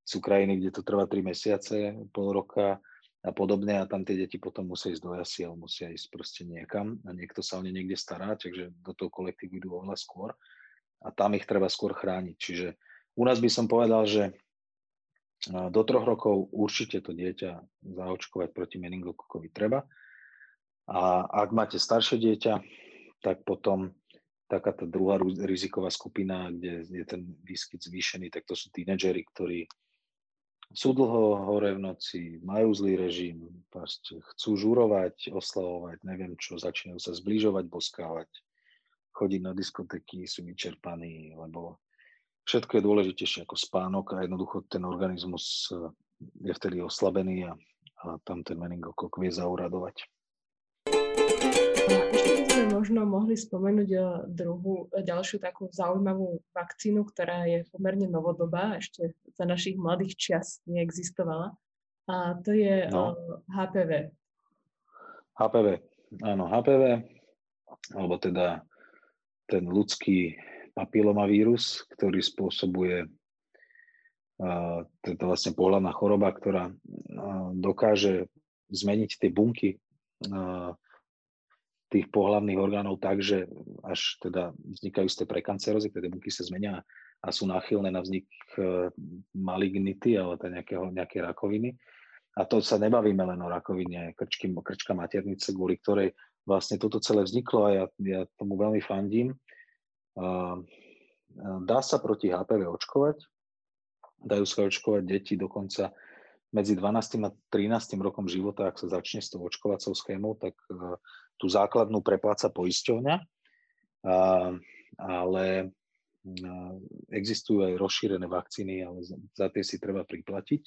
sú krajiny, kde to trvá tri mesiace, pol roka a podobne a tam tie deti potom musia ísť do alebo musia ísť proste niekam a niekto sa o ne niekde stará, takže do toho kolektívu idú oveľa skôr a tam ich treba skôr chrániť. Čiže u nás by som povedal, že do troch rokov určite to dieťa zaočkovať proti meningokokovi treba. A ak máte staršie dieťa, tak potom taká tá druhá riziková skupina, kde je ten výskyt zvýšený, tak to sú tínedžeri, ktorí sú dlho hore v noci, majú zlý režim, chcú žurovať, oslavovať, neviem čo, začínajú sa zbližovať, boskávať, chodiť na diskotéky, sú vyčerpaní, lebo všetko je dôležitejšie ako spánok a jednoducho ten organizmus je vtedy oslabený a, a tam ten meningokok vie zauradovať. Sme možno mohli spomenúť eh, druhú, eh, ďalšiu takú zaujímavú vakcínu, ktorá je pomerne novodobá, ešte za našich mladých čias neexistovala. A to je no. HPV. Eh, HPV, áno, HPV, alebo teda ten ľudský papilomavírus, ktorý spôsobuje to vlastne pohľadná choroba, ktorá dokáže zmeniť tie bunky tých pohľavných orgánov tak, že až teda vznikajú tej prekancerózy, tie bunky sa zmenia a sú náchylné na vznik e, malignity alebo teda nejakého, nejaké rakoviny. A to sa nebavíme len o rakovine krčky, krčka maternice, kvôli ktorej vlastne toto celé vzniklo a ja, ja tomu veľmi fandím. Dá sa proti HPV očkovať, dajú sa očkovať deti dokonca medzi 12. a 13. rokom života, ak sa začne s tou očkovacou schémou, tak e, tú základnú prepláca poisťovňa, ale existujú aj rozšírené vakcíny, ale za tie si treba priplatiť.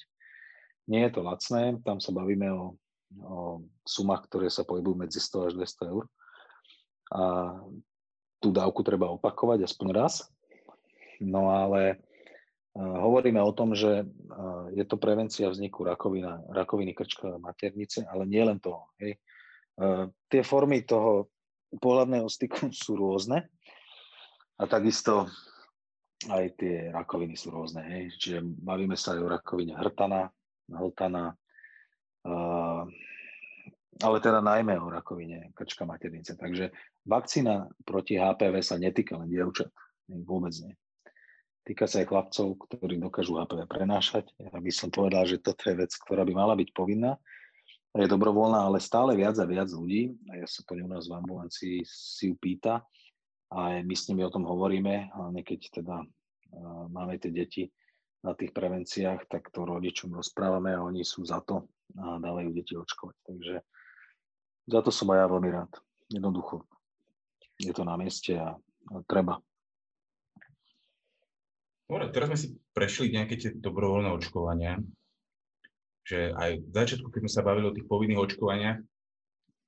Nie je to lacné, tam sa bavíme o, o sumách, ktoré sa pohybujú medzi 100 až 200 eur. A tú dávku treba opakovať aspoň raz. No ale hovoríme o tom, že je to prevencia vzniku rakovina, rakoviny krčka maternice, ale nie len toho. Hej. Tie formy toho pohľadného styku sú rôzne a takisto aj tie rakoviny sú rôzne. Hej. Čiže bavíme sa aj o rakovine hrtana, hltana, ale teda najmä o rakovine krčka maternice. Takže vakcína proti HPV sa netýka len dievčat. Vôbec nie. Týka sa aj chlapcov, ktorí dokážu HPV prenášať. Ja by som povedal, že toto je vec, ktorá by mala byť povinná je dobrovoľná, ale stále viac a viac ľudí, a ja sa to u nás v ambulancii si ju pýta, a my s nimi o tom hovoríme, hlavne keď teda máme tie deti na tých prevenciách, tak to rodičom rozprávame a oni sú za to a dávajú deti očkovať. Takže za to som aj ja veľmi rád. Jednoducho je to na mieste a treba. Dobre, teraz sme si prešli nejaké tie dobrovoľné očkovania že aj v začiatku, keď sme sa bavili o tých povinných očkovaniach,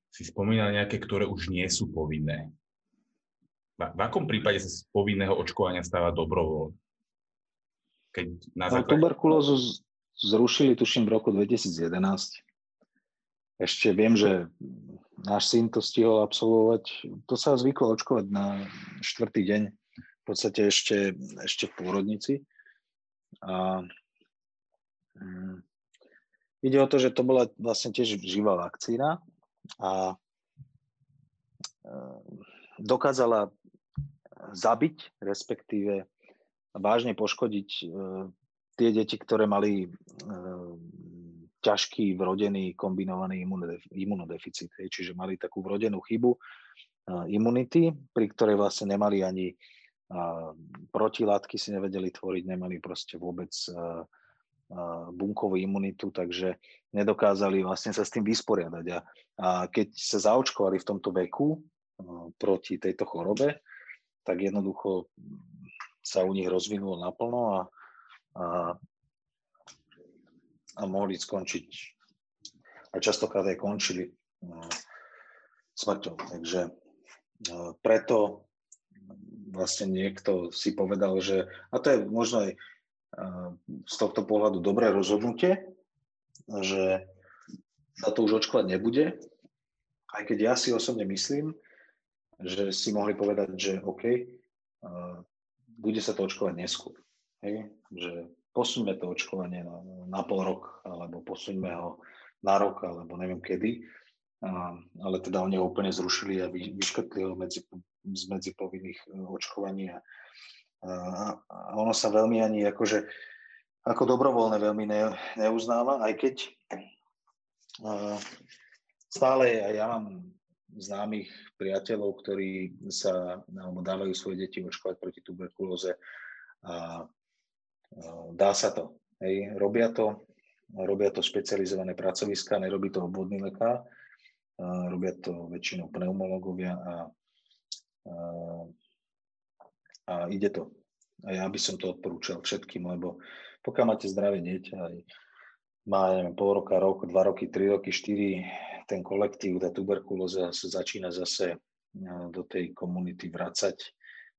si spomínal nejaké, ktoré už nie sú povinné. V, v akom prípade sa z povinného očkovania stáva dobrovoľ? Keď na základe... Tuberkulózu zrušili, tuším, v roku 2011. Ešte viem, že náš syn to stihol absolvovať. To sa zvyklo očkovať na štvrtý deň, v podstate ešte, ešte v pôrodnici. A, mm, Ide o to, že to bola vlastne tiež živá vakcína a e, dokázala zabiť, respektíve vážne poškodiť tie deti, ktoré mali ťažký vrodený kombinovaný imunodeficit. Čiže mali takú vrodenú chybu imunity, pri ktorej vlastne nemali ani protilátky si nevedeli tvoriť, nemali proste vôbec bunkovú imunitu, takže nedokázali vlastne sa s tým vysporiadať. A, keď sa zaočkovali v tomto veku proti tejto chorobe, tak jednoducho sa u nich rozvinulo naplno a, a, a mohli skončiť a častokrát aj končili smrťou. Takže preto vlastne niekto si povedal, že, a to je možno aj z tohto pohľadu dobré rozhodnutie, že sa to už očkovať nebude, aj keď ja si osobne myslím, že si mohli povedať, že OK, bude sa to očkovať neskôr. Hej? Že posuňme to očkovanie na, na pol rok, alebo posuňme ho na rok, alebo neviem kedy. A, ale teda oni ho úplne zrušili a vy, vyškrtli ho medzi, z medzi e, očkovaní. A, a, a ono sa veľmi ani akože ako dobrovoľné veľmi ne, neuznáva, aj keď a, stále aj ja mám známych priateľov, ktorí sa alebo dávajú svoje deti očkovať proti tuberkulóze a, a dá sa to. Hej. Robia to, robia to špecializované pracoviska, nerobí to obvodný lekár, robia to väčšinou pneumológovia a, a, ide to. A ja by som to odporúčal všetkým, lebo pokiaľ máte zdravé dieťa, aj má neviem, pol roka, rok, dva roky, tri roky, štyri, ten kolektív, tá tuberkulóza sa začína zase do tej komunity vracať,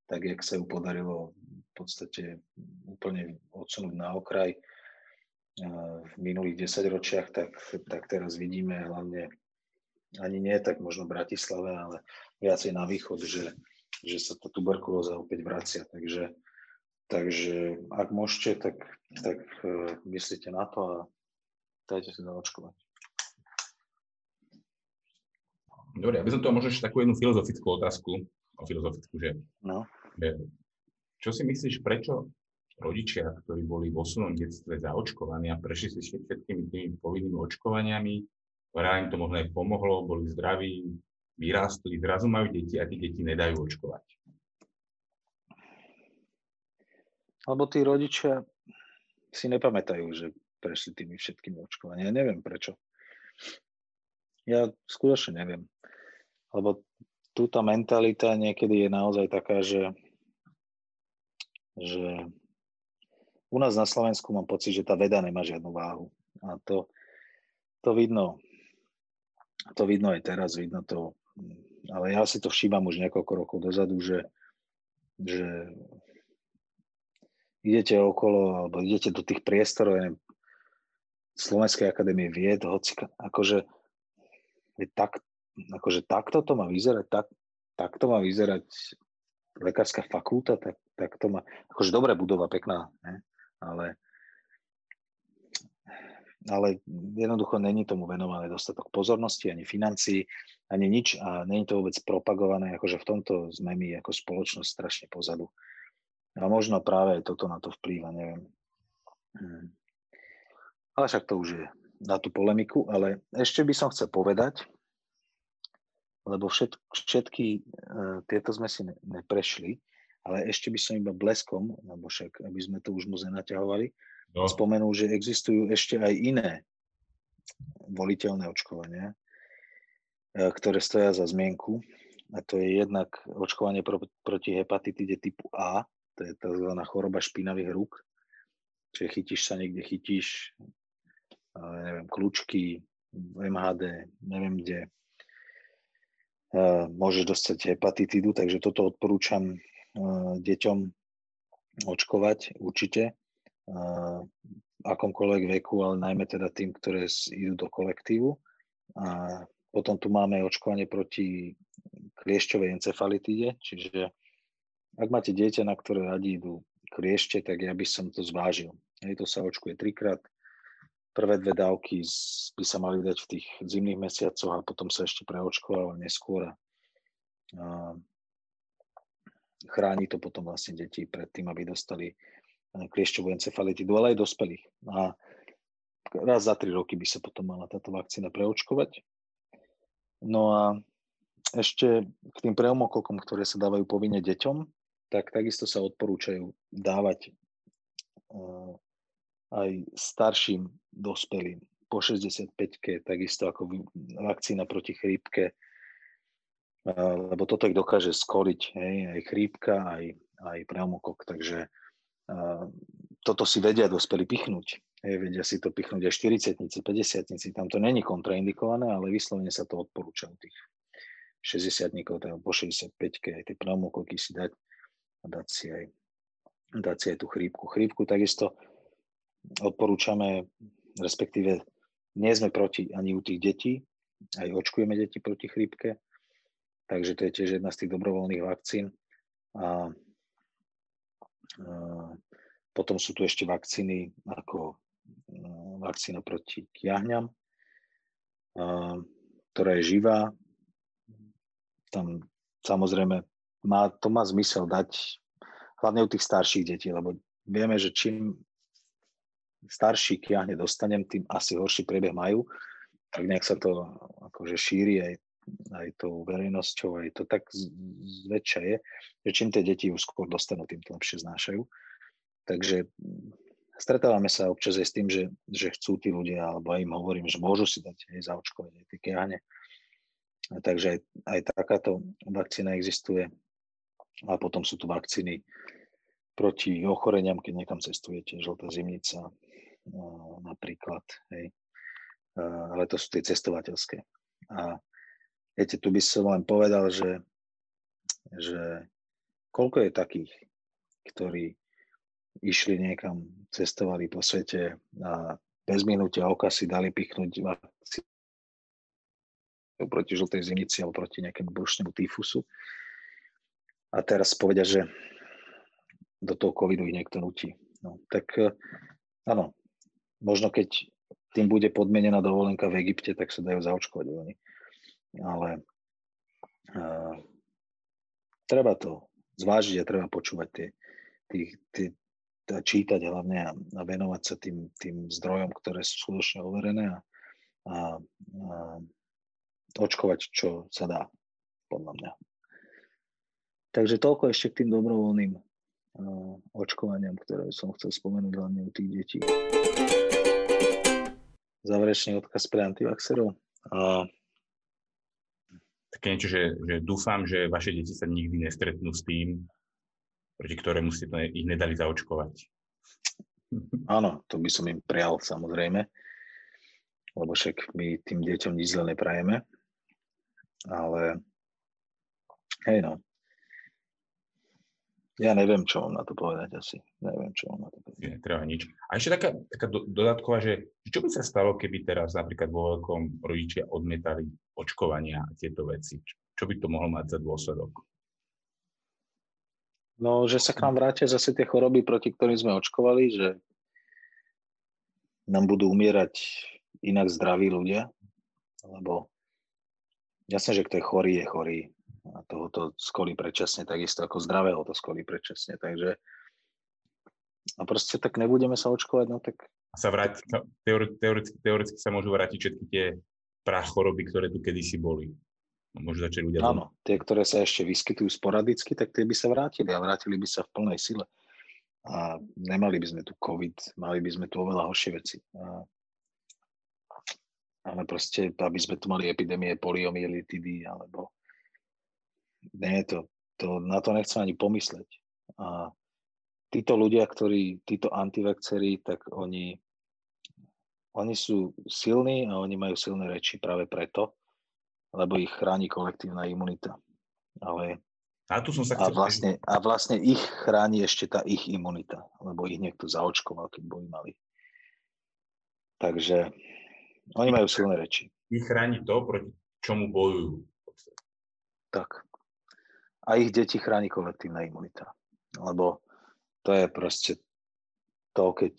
tak jak sa ju podarilo v podstate úplne odsunúť na okraj v minulých desaťročiach, tak, tak teraz vidíme hlavne ani nie tak možno v Bratislave, ale viacej na východ, že, že sa tá tuberkulóza opäť vracia. Takže, takže ak môžete, tak, tak uh, myslíte na to a dajte si zaočkovať. Dobre, aby som to možno ešte takú jednu filozofickú otázku, o filozofickú, že, no. že čo si myslíš, prečo rodičia, ktorí boli v osnovnom detstve zaočkovaní a prešli si všetkými tými povinnými očkovaniami, Vraj im to možno aj pomohlo, boli zdraví, vyrástli, zrazu majú deti a tí deti nedajú očkovať. Alebo tí rodičia si nepamätajú, že prešli tými všetkými očkovania. Ja neviem prečo. Ja skutočne neviem. Lebo tu tá mentalita niekedy je naozaj taká, že, že u nás na Slovensku mám pocit, že tá veda nemá žiadnu váhu. A to, to vidno to vidno aj teraz, vidno to, ale ja si to všímam už niekoľko rokov dozadu, že, že idete okolo, alebo idete do tých priestorov, neviem, Slovenskej akadémie vied, hoci, akože, je tak, akože takto to má vyzerať, tak, tak to má vyzerať lekárska fakulta, tak, tak to má, akože dobrá budova, pekná, ne? ale ale jednoducho není tomu venované dostatok pozornosti, ani financií, ani nič a není to vôbec propagované, akože v tomto sme my ako spoločnosť strašne pozadu. A možno práve toto na to vplýva, neviem. Hmm. Ale však to už je na tú polemiku, ale ešte by som chcel povedať, lebo všet, všetky uh, tieto sme si ne, neprešli, ale ešte by som iba bleskom, lebo však, aby sme to už moc nenaťahovali, no. spomenul, že existujú ešte aj iné voliteľné očkovania, e, ktoré stoja za zmienku. A to je jednak očkovanie pro, proti hepatitide typu A, to je tzv. choroba špinavých rúk, čiže chytíš sa niekde, chytíš neviem, kľúčky, v MHD, neviem kde, e, môžeš dostať hepatitidu, takže toto odporúčam deťom očkovať určite akomkoľvek veku, ale najmä teda tým, ktoré idú do kolektívu. A potom tu máme očkovanie proti kliešťovej encefalitíde, čiže ak máte dieťa, na ktoré radi idú kliešte, tak ja by som to zvážil. Hej, to sa očkuje trikrát. Prvé dve dávky by sa mali dať v tých zimných mesiacoch a potom sa ešte preočkovalo neskôr. A, chráni to potom vlastne deti pred tým, aby dostali kliešťovú encefalitidu, ale aj dospelých. A raz za tri roky by sa potom mala táto vakcína preočkovať. No a ešte k tým pneumokokom, ktoré sa dávajú povinne deťom, tak takisto sa odporúčajú dávať uh, aj starším dospelým po 65-ke, takisto ako vakcína proti chrípke, uh, lebo toto ich dokáže skoriť, hej, aj chrípka, aj, aj pneumokok, takže toto si vedia dospelí pichnúť. Hej, vedia si to pichnúť aj 40 50 tam to není kontraindikované, ale vyslovene sa to odporúča u tých 60 teda po 65 aj tie pneumokoky si dať a dať si aj, dať si aj tú chrípku. Chrípku takisto odporúčame, respektíve nie sme proti ani u tých detí, aj očkujeme deti proti chrípke, takže to je tiež jedna z tých dobrovoľných vakcín. A potom sú tu ešte vakcíny ako vakcína proti kiahňam, ktorá je živá. Tam samozrejme má, to má zmysel dať hlavne u tých starších detí, lebo vieme, že čím starší kiahne dostanem, tým asi horší priebeh majú. Tak nejak sa to akože šíri aj, aj tou verejnosťou, aj to tak zväčša je, že čím tie deti už skôr dostanú, tým to lepšie znášajú. Takže stretávame sa občas aj s tým, že, že chcú tí ľudia, alebo aj im hovorím, že môžu si dať aj zaočkovať aj tie kiahne. Takže aj, aj takáto vakcína existuje. A potom sú tu vakcíny proti ochoreniam, keď niekam cestujete, žltá zimnica napríklad. Hej. Ale to sú tie cestovateľské. A viete, tu by som len povedal, že, že koľko je takých, ktorí išli niekam, cestovali po svete a bez minútia oka si dali pichnúť vakcínu proti žltej zimnici alebo proti nejakému brušnému týfusu a teraz povedia, že do toho covidu ich niekto nutí. No, tak eh, áno, možno keď tým bude podmienená dovolenka v Egypte, tak sa dajú zaočkovať oni. Ale uh, treba to zvážiť a treba počúvať tie, tie, tie a čítať hlavne a, a venovať sa tým, tým zdrojom, ktoré sú skutočne overené a, a, a očkovať, čo sa dá, podľa mňa. Takže toľko ešte k tým dobrovoľným uh, očkovaniam, ktoré som chcel spomenúť hlavne u tých detí. Záverečný odkaz pre antivaxerov. Uh, také niečo, že, že dúfam, že vaše deti sa nikdy nestretnú s tým, proti ktorému ste ich nedali zaočkovať. Áno, to by som im prial samozrejme, lebo však my tým deťom nič zle neprajeme, ale hej no, ja neviem, čo mám na to povedať asi. Neviem, čo mám na to povedať. Netreba nič. A ešte taká, taká do, dodatková, že čo by sa stalo, keby teraz napríklad vo veľkom rodičia odmietali očkovania a tieto veci? Čo by to mohlo mať za dôsledok? No, že sa k nám vrátia zase tie choroby, proti ktorým sme očkovali, že nám budú umierať inak zdraví ľudia, lebo jasne, že kto je chorý, je chorý a toho to skolí predčasne, takisto ako zdravého to skolí predčasne. Takže a proste tak nebudeme sa očkovať, no tak... Sa vráti, teoreticky, teoreticky sa môžu vrátiť všetky tie choroby, ktoré tu kedysi boli. Môžu začať ľudia... Áno, tie, ktoré sa ešte vyskytujú sporadicky, tak tie by sa vrátili a vrátili by sa v plnej sile. A nemali by sme tu COVID, mali by sme tu oveľa horšie veci. A ale proste, aby sme tu mali epidémie poliomielitidy alebo nie, to, to, na to nechcem ani pomysleť. A títo ľudia, ktorí, títo antivakcerí, tak oni, oni sú silní a oni majú silné reči práve preto, lebo ich chráni kolektívna imunita. Ale a, tu som sa a, vlastne, a vlastne ich chráni ešte tá ich imunita, lebo ich niekto zaočkoval, keď boli mali. Takže oni majú silné reči. Ich chráni to, proti čomu bojujú. Tak a ich deti chráni kolektívna imunita. Lebo to je proste to, keď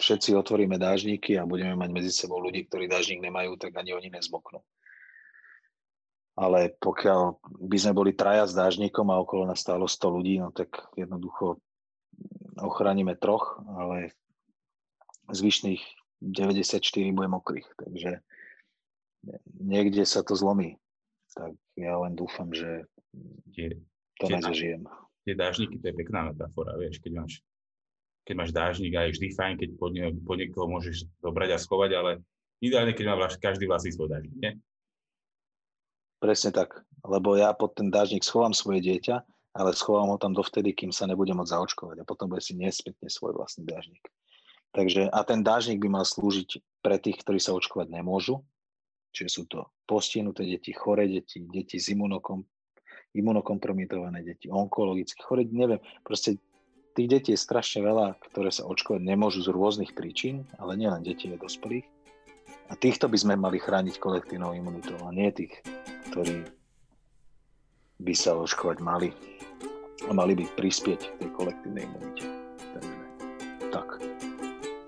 všetci otvoríme dážniky a budeme mať medzi sebou ľudí, ktorí dážnik nemajú, tak ani oni nezmoknú. ale pokiaľ by sme boli traja s dážnikom a okolo nás stálo 100 ľudí, no tak jednoducho ochránime troch, ale zvyšných 94 bude mokrých, takže niekde sa to zlomí. Tak ja len dúfam, že tie, to tie, nezažijem. Tie dážniky, to je pekná metafora, vieš, keď máš, keď máš dážnik a je vždy fajn, keď pod, nie, pod niekoho môžeš zobrať a schovať, ale ideálne, keď má vlaš, každý vlastný svoj dážnik, nie? Presne tak, lebo ja pod ten dážnik schovám svoje dieťa, ale schovám ho tam dovtedy, kým sa nebude môcť zaočkovať a potom bude si nespätne svoj vlastný dážnik. Takže, a ten dážnik by mal slúžiť pre tých, ktorí sa očkovať nemôžu, čiže sú to postihnuté deti, choré deti, deti s imunokom, imunokompromitované deti, onkologicky choré, neviem, proste tých detí je strašne veľa, ktoré sa očkovať nemôžu z rôznych príčin, ale nielen deti, aj dospelých. A týchto by sme mali chrániť kolektívnou imunitou a nie tých, ktorí by sa očkovať mali a mali by prispieť k tej kolektívnej imunite. Takže tak.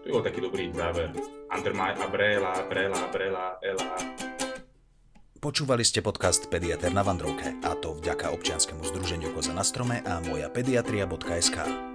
To je taký dobrý záver. Andermaj a brela, brela, brela, ela. Počúvali ste podcast Pediater na Vandrovke a to vďaka občianskému združeniu Koza na strome a moja pediatria.sk.